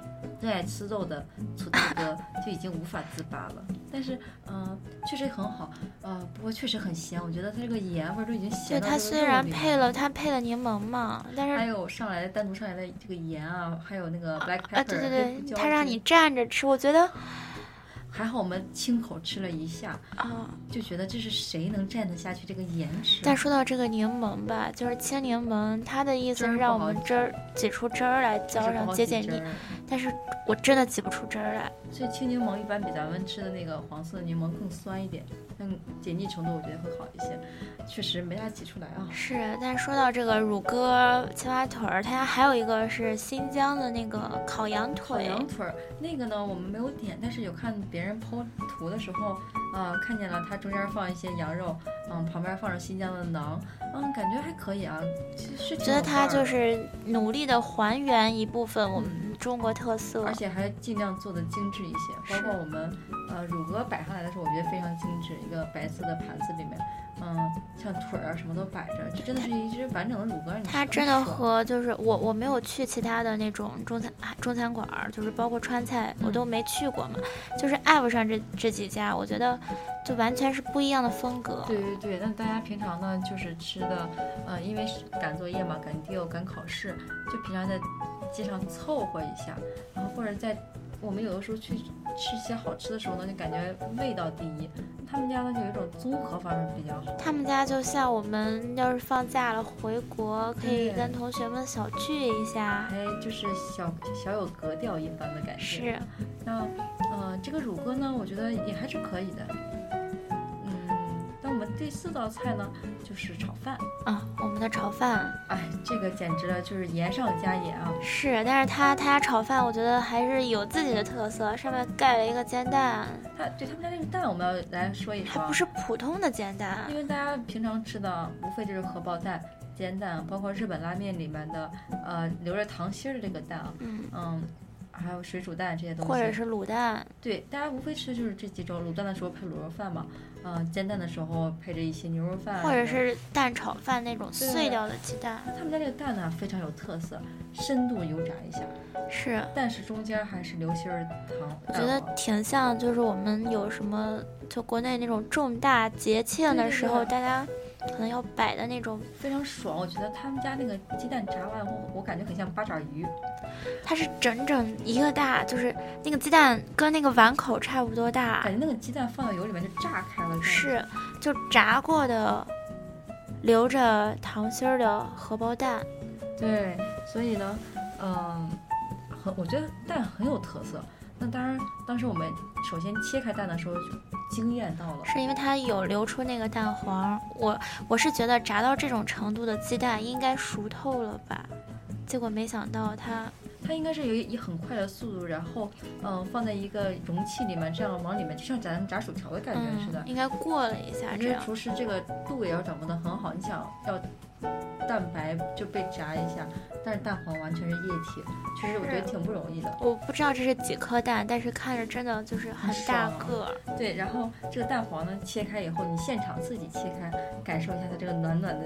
热爱吃肉的楚大哥就已经无法自拔了。但是，嗯，确实很好，呃，不过确实很咸。我觉得它这个盐味都已经咸到对，它虽然配了它配了柠檬嘛，但是还有上来单独上来的这个盐啊，还有那个 black pepper。啊，对对对，它让你蘸着吃，我觉得。还好我们亲口吃了一下啊，就觉得这是谁能蘸得下去这个盐吃？但说到这个柠檬吧，就是青柠檬，它的意思是让我们汁儿挤出汁儿来浇上解解腻，但是我真的挤不出汁儿来。所以青柠檬一般比咱们吃的那个黄色的柠檬更酸一点，嗯，解腻程度我觉得会好一些。确实没啥挤出来啊。是，但是说到这个乳鸽、青蛙腿儿，它家还有一个是新疆的那个烤羊腿。烤羊腿儿那个呢，我们没有点，但是有看别人剖图的时候，呃，看见了它中间放一些羊肉，嗯，旁边放着新疆的馕，嗯，感觉还可以啊。是觉得他就是努力的还原一部分我们中国特色，而且还尽量做的精致一些。包括我们呃乳鸽摆上来的时候，我觉得非常精致，一个白色的盘子里面。嗯，像腿儿啊什么都摆着，这真的是一只完整的乳鸽。它真的和就是我我没有去其他的那种中餐中餐馆，就是包括川菜我都没去过嘛。就是 app 上这这几家，我觉得就完全是不一样的风格。对对对，那大家平常呢就是吃的，呃，因为赶作业嘛，赶 deal 赶考试，就平常在街上凑合一下，然后或者在。我们有的时候去吃一些好吃的时候呢，就感觉味道第一。他们家呢就有一种综合方面比较好。他们家就像我们要是放假了回国，可以跟同学们小聚一下，哎，就是小小有格调一般的感觉。是。那呃，这个乳鸽呢，我觉得也还是可以的。第四道菜呢，就是炒饭啊，我们的炒饭，哎，这个简直了，就是盐上加盐啊。是，但是他他家炒饭，我觉得还是有自己的特色，上面盖了一个煎蛋。他对他们家那个蛋，我们要来说一说，它不是普通的煎蛋，因为大家平常吃的无非就是荷包蛋、煎蛋，包括日本拉面里面的呃留着糖心儿的这个蛋啊，嗯嗯。还有水煮蛋这些东西，或者是卤蛋。对，大家无非吃的就是这几种。卤蛋的时候配卤肉饭嘛，嗯，煎蛋的时候配着一些牛肉饭，或者是蛋炒饭那种碎掉的鸡蛋。他们家这个蛋呢非常有特色，深度油炸一下，是，但是中间还是流心儿糖。我觉得挺像，就是我们有什么就国内那种重大节庆的时候，大家。可能要摆的那种非常爽，我觉得他们家那个鸡蛋炸完后，我感觉很像八爪鱼。它是整整一个大，就是那个鸡蛋跟那个碗口差不多大，感觉那个鸡蛋放到油里面就炸开了。是，就炸过的，留着糖心儿的荷包蛋。对，所以呢，嗯，很，我觉得蛋很有特色。那当然，当时我们首先切开蛋的时候就惊艳到了，是因为它有流出那个蛋黄。我我是觉得炸到这种程度的鸡蛋应该熟透了吧，结果没想到它它应该是有以很快的速度，然后嗯放在一个容器里面，这样往里面就像咱炸薯条的感觉似的，应该过了一下。这样厨师这个度也要掌握的很好，你想要。蛋白就被炸一下，但是蛋黄完全是液体，其实我觉得挺不容易的。我不知道这是几颗蛋，但是看着真的就是很大个。对，然后这个蛋黄呢，切开以后，你现场自己切开，感受一下它这个暖暖的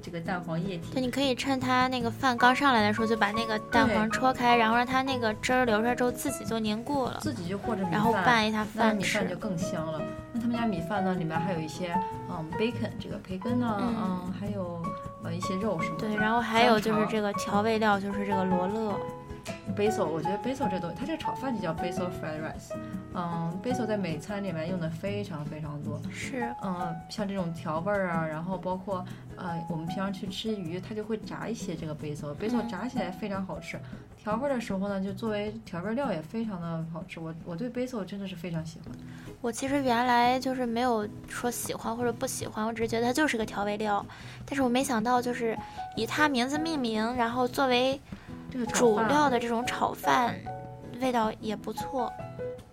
这个蛋黄液体。对，你可以趁它那个饭刚上来的时候，就把那个蛋黄戳开，然后让它那个汁儿流出来之后，自己就凝固了，自己就和着米饭，然后拌一下饭米饭就更香了。那他们家米饭呢，里面还有一些嗯 bacon 这个培根呢，嗯，还有。呃，一些肉什么的。对，然后还有就是这个调味料，就是这个罗勒，basil。我觉得 basil 这东西，它这个炒饭就叫 basil fried rice。嗯，basil 在美餐里面用的非常非常多。是，嗯，像这种调味儿啊，然后包括呃，我们平常去吃鱼，它就会炸一些这个 basil。basil 炸起来非常好吃，调味儿的时候呢，就作为调味料也非常的好吃。我我对 basil 真的是非常喜欢。我其实原来就是没有说喜欢或者不喜欢，我只是觉得它就是个调味料。但是我没想到，就是以它名字命名，然后作为主料的这种炒饭，味道也不错。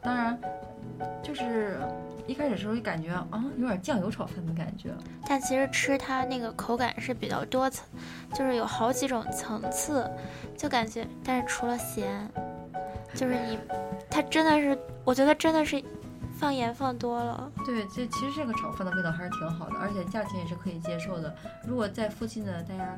当然，就是一开始时候就感觉啊，有点酱油炒饭的感觉。但其实吃它那个口感是比较多层，就是有好几种层次，就感觉。但是除了咸，就是你，它真的是，我觉得真的是。放盐放多了，对，这其实这个炒饭的味道还是挺好的，而且价钱也是可以接受的。如果在附近的大家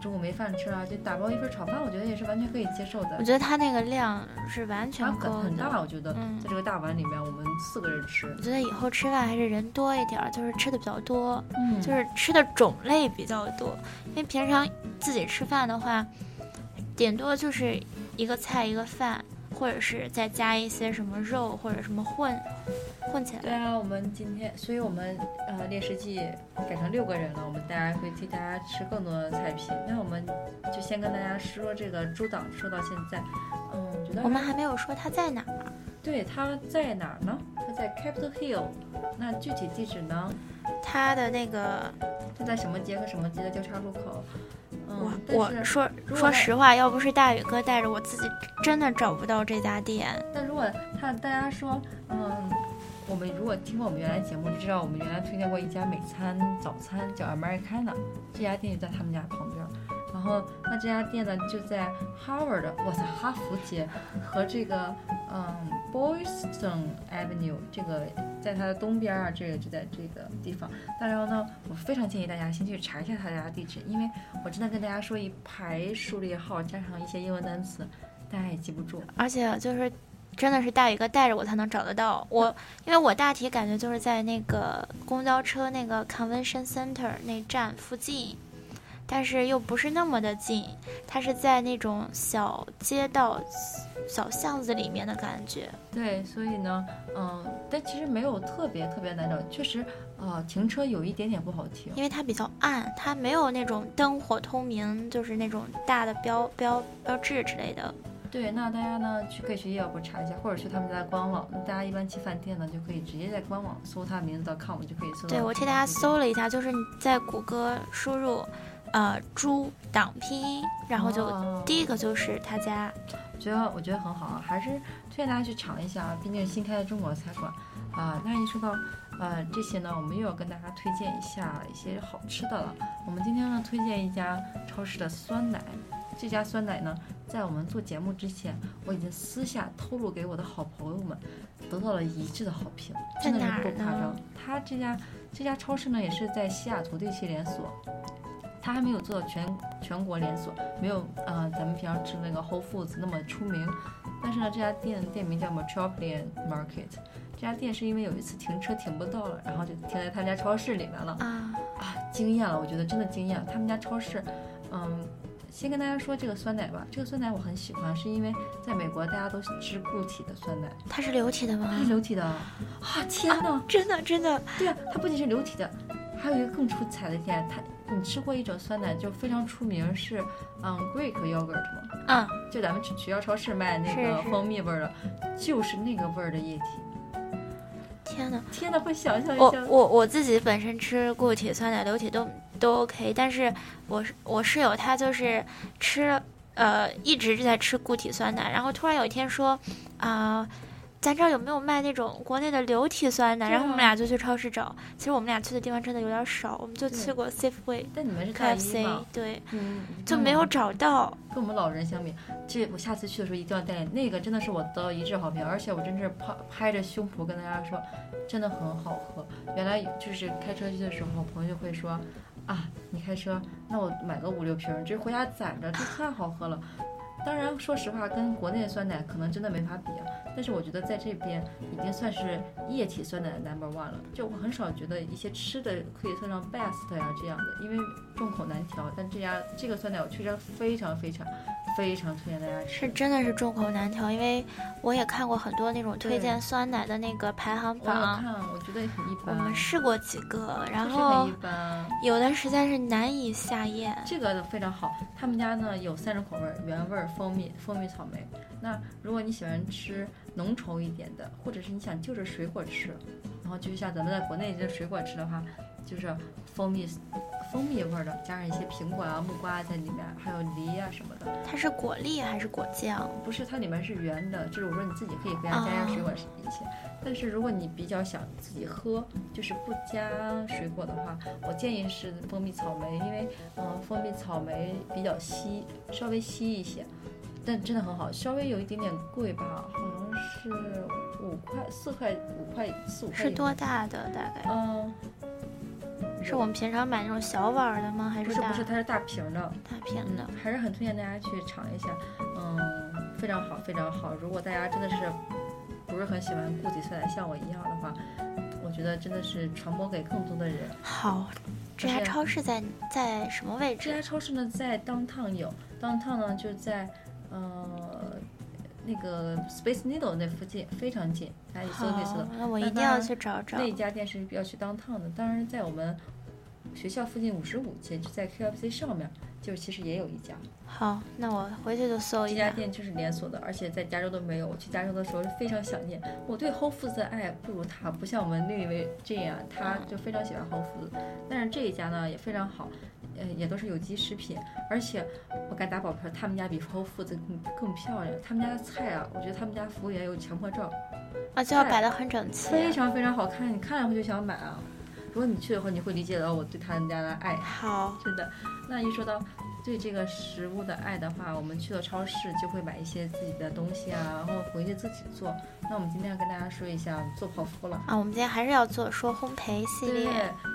中午没饭吃啊，就打包一份炒饭，我觉得也是完全可以接受的。我觉得它那个量是完全够很大，我觉得在这个大碗里面，我们四个人吃。我觉得以后吃饭还是人多一点，就是吃的比较多，嗯，就是吃的种类比较多。因为平常自己吃饭的话，顶多就是一个菜一个饭。或者是再加一些什么肉或者什么混混起来。对啊，我们今天，所以我们呃猎食季改成六个人了，我们大家会替大家吃更多的菜品。那我们就先跟大家说这个猪档，说到现在，嗯，觉得我们还没有说它在哪儿。对，它在哪儿呢？它在 Capitol Hill。那具体地址呢？它的那个它在什么街和什么街的交叉路口？我我说说实话，要不是大宇哥带着我，自己真的找不到这家店。但如果他大家说，嗯，我们如果听过我们原来节目，就知道我们原来推荐过一家美餐早餐叫 Americana，这家店就在他们家旁边。然后那这家店呢就在 Harvard，哇塞，哈佛街和这个嗯 boyston Avenue 这个在它的东边啊，这个就在这个地方。当然呢，我非常建议大家先去查一下他家地址，因为我真的跟大家说一排数列号加上一些英文单词，大家也记不住。而且就是真的是大宇哥带着我才能找得到我，因为我大体感觉就是在那个公交车那个 Convention Center 那站附近。但是又不是那么的近，它是在那种小街道、小巷子里面的感觉。对，所以呢，嗯，但其实没有特别特别难找，确实，呃，停车有一点点不好停，因为它比较暗，它没有那种灯火通明，就是那种大的标标标志之类的。对，那大家呢去可以去药部查一下，或者去他们家的官网。大家一般去饭店呢，就可以直接在官网搜他名字的 com 就可以搜到。对，我替大家搜了一下，就是你在谷歌输入。呃，猪党拼音，然后就第一个就是他家，我觉得我觉得很好啊，还是推荐大家去尝一下，毕竟新开的中国菜馆啊。那一说到呃这些呢，我们又要跟大家推荐一下一些好吃的了。我们今天呢推荐一家超市的酸奶，这家酸奶呢，在我们做节目之前，我已经私下透露给我的好朋友们，得到了一致的好评，真的是不夸张。他这家这家超市呢，也是在西雅图地区连锁。它还没有做到全全国连锁，没有呃咱们平常吃那个 Whole Foods 那么出名。但是呢，这家店店名叫 Metropolitan Market。这家店是因为有一次停车停不到了，然后就停在他家超市里面了。啊啊，惊艳了！我觉得真的惊艳。他们家超市，嗯，先跟大家说这个酸奶吧。这个酸奶我很喜欢，是因为在美国大家都吃固体的酸奶。它是流体的吗？它是流体的。啊天哪！真的真的。对啊，它不仅是流体的，还有一个更出彩的一点，它。你吃过一种酸奶，就非常出名，是嗯 Greek yogurt 吗？嗯，就咱们去学校超市卖那个蜂蜜味儿的，就是那个味儿的液体。天哪，天哪，会想象一下。我我我自己本身吃固体酸奶、流体都都 OK，但是我我室友他就是吃呃一直是在吃固体酸奶，然后突然有一天说啊。咱这儿有没有卖那种国内的流体酸奶？然后我们俩就去超市找。其实我们俩去的地方真的有点少，我们就去过 Safeway。但你们是 KFC，对，就没有找到。跟我们老人相比，这我下次去的时候一定要带那个，真的是我得到一致好评，而且我真是拍拍着胸脯跟大家说，真的很好喝。原来就是开车去的时候，朋友就会说，啊，你开车，那我买个五六瓶，这回家攒着，这太好喝了。当然，说实话，跟国内的酸奶可能真的没法比啊。但是我觉得在这边已经算是液体酸奶的 number one 了。就我很少觉得一些吃的可以算上 best 呀这样的，因为众口难调。但这家这个酸奶我确实非常非常。非常推荐大家吃，是真的是众口难调，因为我也看过很多那种推荐酸奶的那个排行榜，看我觉得也很一般。我们试过几个，然后有的实在是难以下咽。这个非常好，他们家呢有三种口味：原味、蜂蜜、蜂蜜草莓。那如果你喜欢吃浓稠一点的，或者是你想就着水果吃，然后就像咱们在国内这水果吃的话，就是蜂蜜。蜂蜜味的，加上一些苹果啊、木瓜在里面，还有梨啊什么的。它是果粒还是果酱？不是，它里面是圆的。就是我说你自己可以回家加点水果一些。但是如果你比较想自己喝，就是不加水果的话，我建议是蜂蜜草莓，因为嗯，蜂蜜草莓比较稀，稍微稀一些，但真的很好。稍微有一点点贵吧，是五块、四块、五块、四五块。是多大的大概？嗯。是我们平常买那种小碗的吗？还是不是不是，它是大瓶的。大瓶的，还是很推荐大家去尝一下，嗯，非常好，非常好。如果大家真的是不是很喜欢固体酸奶，像我一样的话，我觉得真的是传播给更多的人。好，这家超市在在什么位置？这家超市呢，在 downtown 有，downtown 呢就在呃那个 Space Needle 那附近非常近，大家一搜可以搜到。那我一定要去找找。那家店是要去当趟的，当然在我们学校附近五十五街，就在 KFC 上面，就其实也有一家。好，那我回去就搜一下。这家店就是连锁的，而且在加州都没有。我去加州的时候是非常想念。我对 Whole Foods 的爱不如他，不像我们另一位这样，他就非常喜欢 Whole Foods。但是这一家呢也非常好。嗯，也都是有机食品，而且我敢打保票，他们家比 Whole Foods 更更漂亮。他们家的菜啊，我觉得他们家服务员有强迫症，啊，就要摆得很整齐，非常非常好看，你看了会就想买啊。如果你去的话，你会理解到我对他们家的爱。好，真的。那一说到。对这个食物的爱的话，我们去了超市就会买一些自己的东西啊，然后回去自己做。那我们今天要跟大家说一下做泡芙了啊，我们今天还是要做说烘焙系列。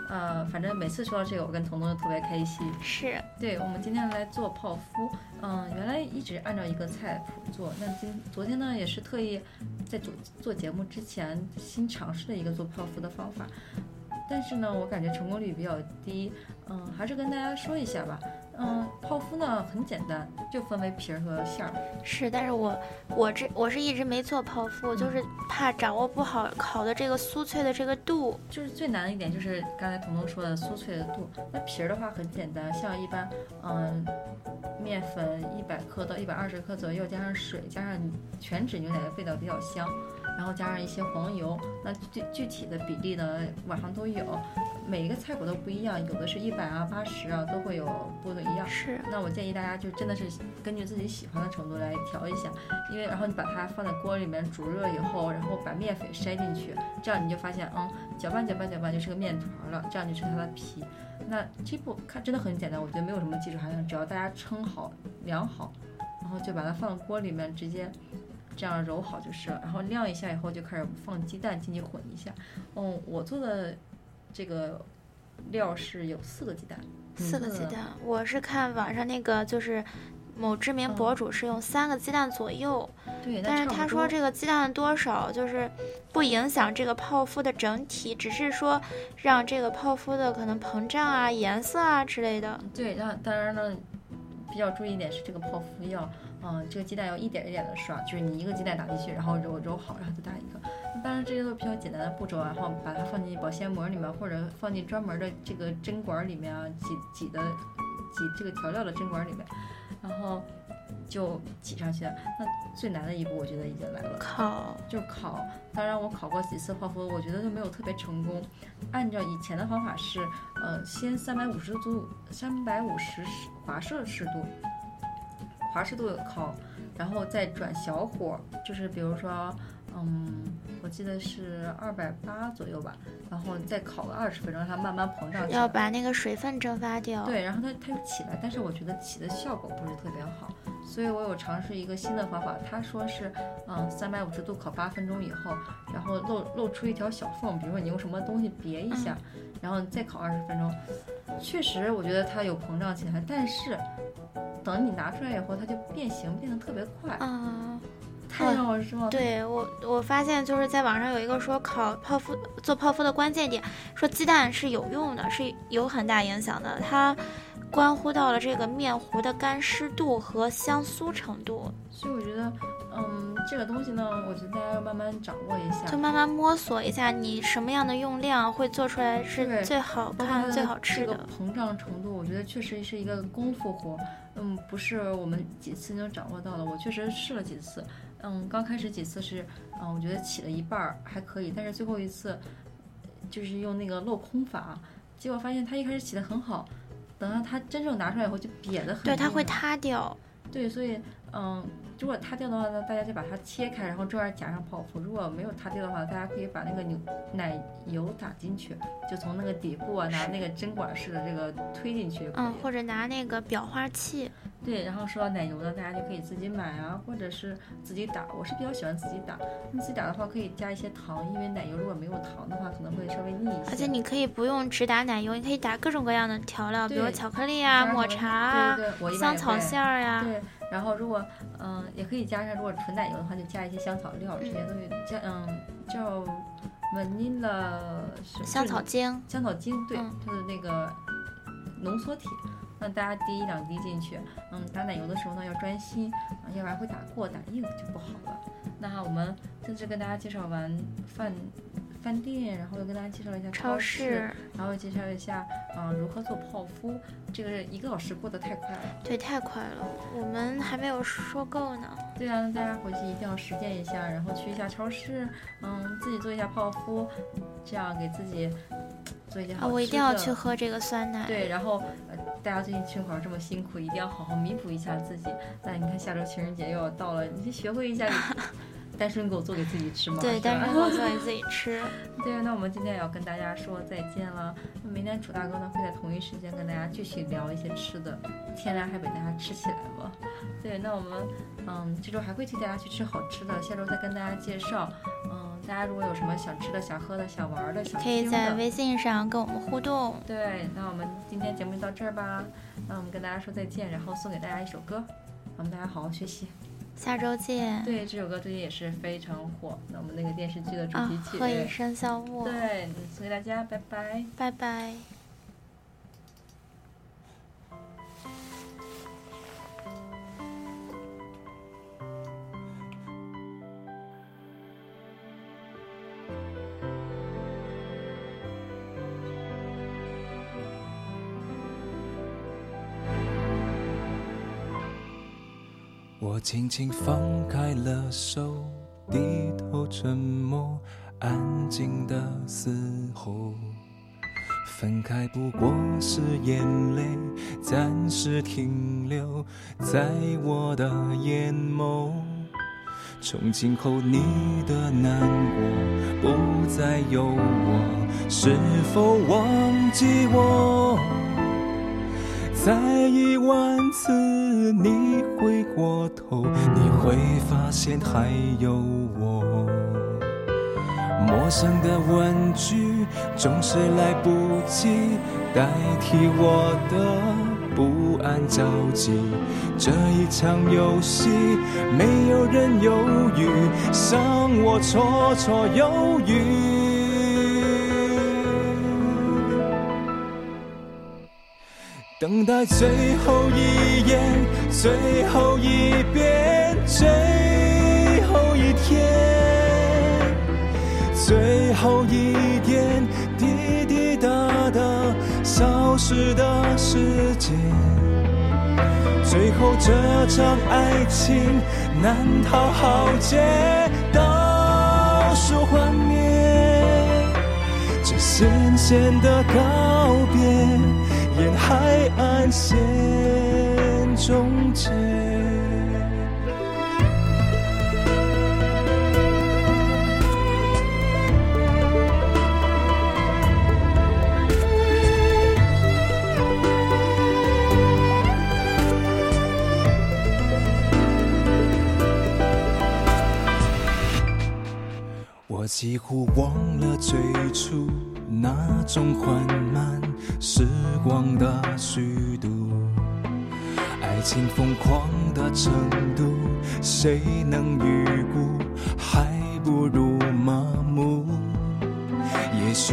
呃，反正每次说到这个，我跟彤彤就特别开心。是，对，我们今天来做泡芙。嗯，原来一直按照一个菜谱做，那今昨天呢也是特意在做做节目之前新尝试了一个做泡芙的方法，但是呢，我感觉成功率比较低。嗯，还是跟大家说一下吧。嗯，泡芙呢很简单，就分为皮儿和馅儿。是，但是我我这我是一直没做泡芙，就是怕掌握不好烤的这个酥脆的这个度。就是最难的一点就是刚才彤彤说的酥脆的度。那皮儿的话很简单，像一般，嗯，面粉一百克到一百二十克左右，加上水，加上全脂牛奶的味道比较香，然后加上一些黄油。那具具体的比例呢，网上都有。每一个菜谱都不一样，有的是一百啊、八十啊，都会有不一样。是。那我建议大家就真的是根据自己喜欢的程度来调一下，因为然后你把它放在锅里面煮热以后，然后把面粉筛进去，这样你就发现，嗯，搅拌搅拌搅拌就是个面团了，这样就是它的皮。那这步看真的很简单，我觉得没有什么技术含量，只要大家称好、量好，然后就把它放到锅里面直接这样揉好就是了。然后晾一下以后就开始放鸡蛋进去混一下。嗯，我做的。这个料是有四个鸡蛋，四个鸡蛋。我是看网上那个，就是某知名博主是用三个鸡蛋左右。对，但是他说这个鸡蛋多少就是不影响这个泡芙的整体，只是说让这个泡芙的可能膨胀啊、颜色啊之类的。对，那当然呢，比较注意一点是这个泡芙要。嗯，这个鸡蛋要一点一点的刷，就是你一个鸡蛋打进去，然后揉揉好，然后再打一个。当然这些都是比较简单的步骤啊，然后把它放进保鲜膜里面，或者放进专门的这个针管里面啊，挤挤的挤这个调料的针管里面，然后就挤上去。那最难的一步，我觉得已经来了，烤就烤。当然我烤过几次泡芙，我觉得都没有特别成功。按照以前的方法是，呃，先三百五十度，三百五十华摄氏度。华氏度烤，然后再转小火，就是比如说，嗯，我记得是二百八左右吧，然后再烤个二十分钟，让它慢慢膨胀。要把那个水分蒸发掉。对，然后它它又起来，但是我觉得起的效果不是特别好，所以我有尝试一个新的方法。他说是，嗯，三百五十度烤八分钟以后，然后露露出一条小缝，比如说你用什么东西别一下，然后再烤二十分钟。确实，我觉得它有膨胀起来，但是。等你拿出来以后，它就变形变得特别快啊，太让我失望。对我，我发现就是在网上有一个说烤泡芙做泡芙的关键点，说鸡蛋是有用的，是有很大影响的，它关乎到了这个面糊的干湿度和香酥程度。所以我觉得，嗯，这个东西呢，我觉得大家要慢慢掌握一下，就慢慢摸索一下，你什么样的用量会做出来是最好看、最好吃的。膨胀程度，我觉得确实是一个功夫活。嗯，不是我们几次就掌握到了。我确实试了几次，嗯，刚开始几次是，嗯，我觉得起了一半儿还可以，但是最后一次，就是用那个镂空法，结果发现它一开始起的很好，等到它真正拿出来以后就瘪的很。对，它会塌掉。对，所以，嗯。如果塌掉的话呢，大家就把它切开，然后中间夹上泡芙。如果没有塌掉的话，大家可以把那个牛奶油打进去，就从那个底部啊拿那个针管式的这个推进去。嗯，或者拿那个裱花器。对，然后说到奶油呢，大家就可以自己买啊，或者是自己打。我是比较喜欢自己打。你自己打的话可以加一些糖，因为奶油如果没有糖的话可能会稍微腻一些。而且你可以不用只打奶油，你可以打各种各样的调料，比如巧克力啊、抹茶啊、香草馅儿呀。对。然后如果嗯也可以加上，如果纯奶油的话就加一些香草料这些东西，加嗯叫 vanilla 香草精，香草精对，它的那个浓缩体，让大家滴一两滴进去。嗯，打奶油的时候呢要专心啊，要不然会打过，打硬就不好了。那我们正式跟大家介绍完饭。饭店，然后又跟大家介绍了一下超市，然后介绍一下嗯如何做泡芙。这个一个小时过得太快了，对，太快了，我们还没有说够呢。对啊，大家回去一定要实践一下，然后去一下超市，嗯，自己做一下泡芙，这样给自己做一件好吃的。我一定要去喝这个酸奶。对，然后呃，大家最近春考这么辛苦，一定要好好弥补一下自己。那你看下周情人节又要到了，你先学会一下。单身狗做给自己吃吗？对，单身狗做给自己吃。对，那我们今天也要跟大家说再见了。那明天楚大哥呢会在同一时间跟大家继续聊一些吃的，天凉还被大家吃起来吧。对，那我们嗯这周还会替大家去吃好吃的，下周再跟大家介绍。嗯，大家如果有什么想吃的、想喝的、想玩的、想可以在微信上跟我们互动。对，那我们今天节目就到这儿吧。那我们跟大家说再见，然后送给大家一首歌，我们大家好好学习。下周见。对，这首歌最近也是非常火。那我们那个电视剧的主题曲《何以笙箫默》。对，送给大家，拜拜，拜拜。我轻轻放开了手，低头沉默，安静的嘶吼。分开不过是眼泪暂时停留在我的眼眸。从今后你的难过不再有我，是否忘记我？在一万次你回过头，你会发现还有我。陌生的问句总是来不及代替我的不安着急。这一场游戏，没有人犹豫，伤我绰绰有余。等待最后一眼，最后一遍，最后一天，最后一点滴滴答答消失的时间。最后这场爱情难逃浩劫，倒数幻灭，这咸咸的告别。沿海岸线终结。我几乎忘了最初那种缓慢。时光的虚度，爱情疯狂的程度，谁能预估？还不如麻木。也许。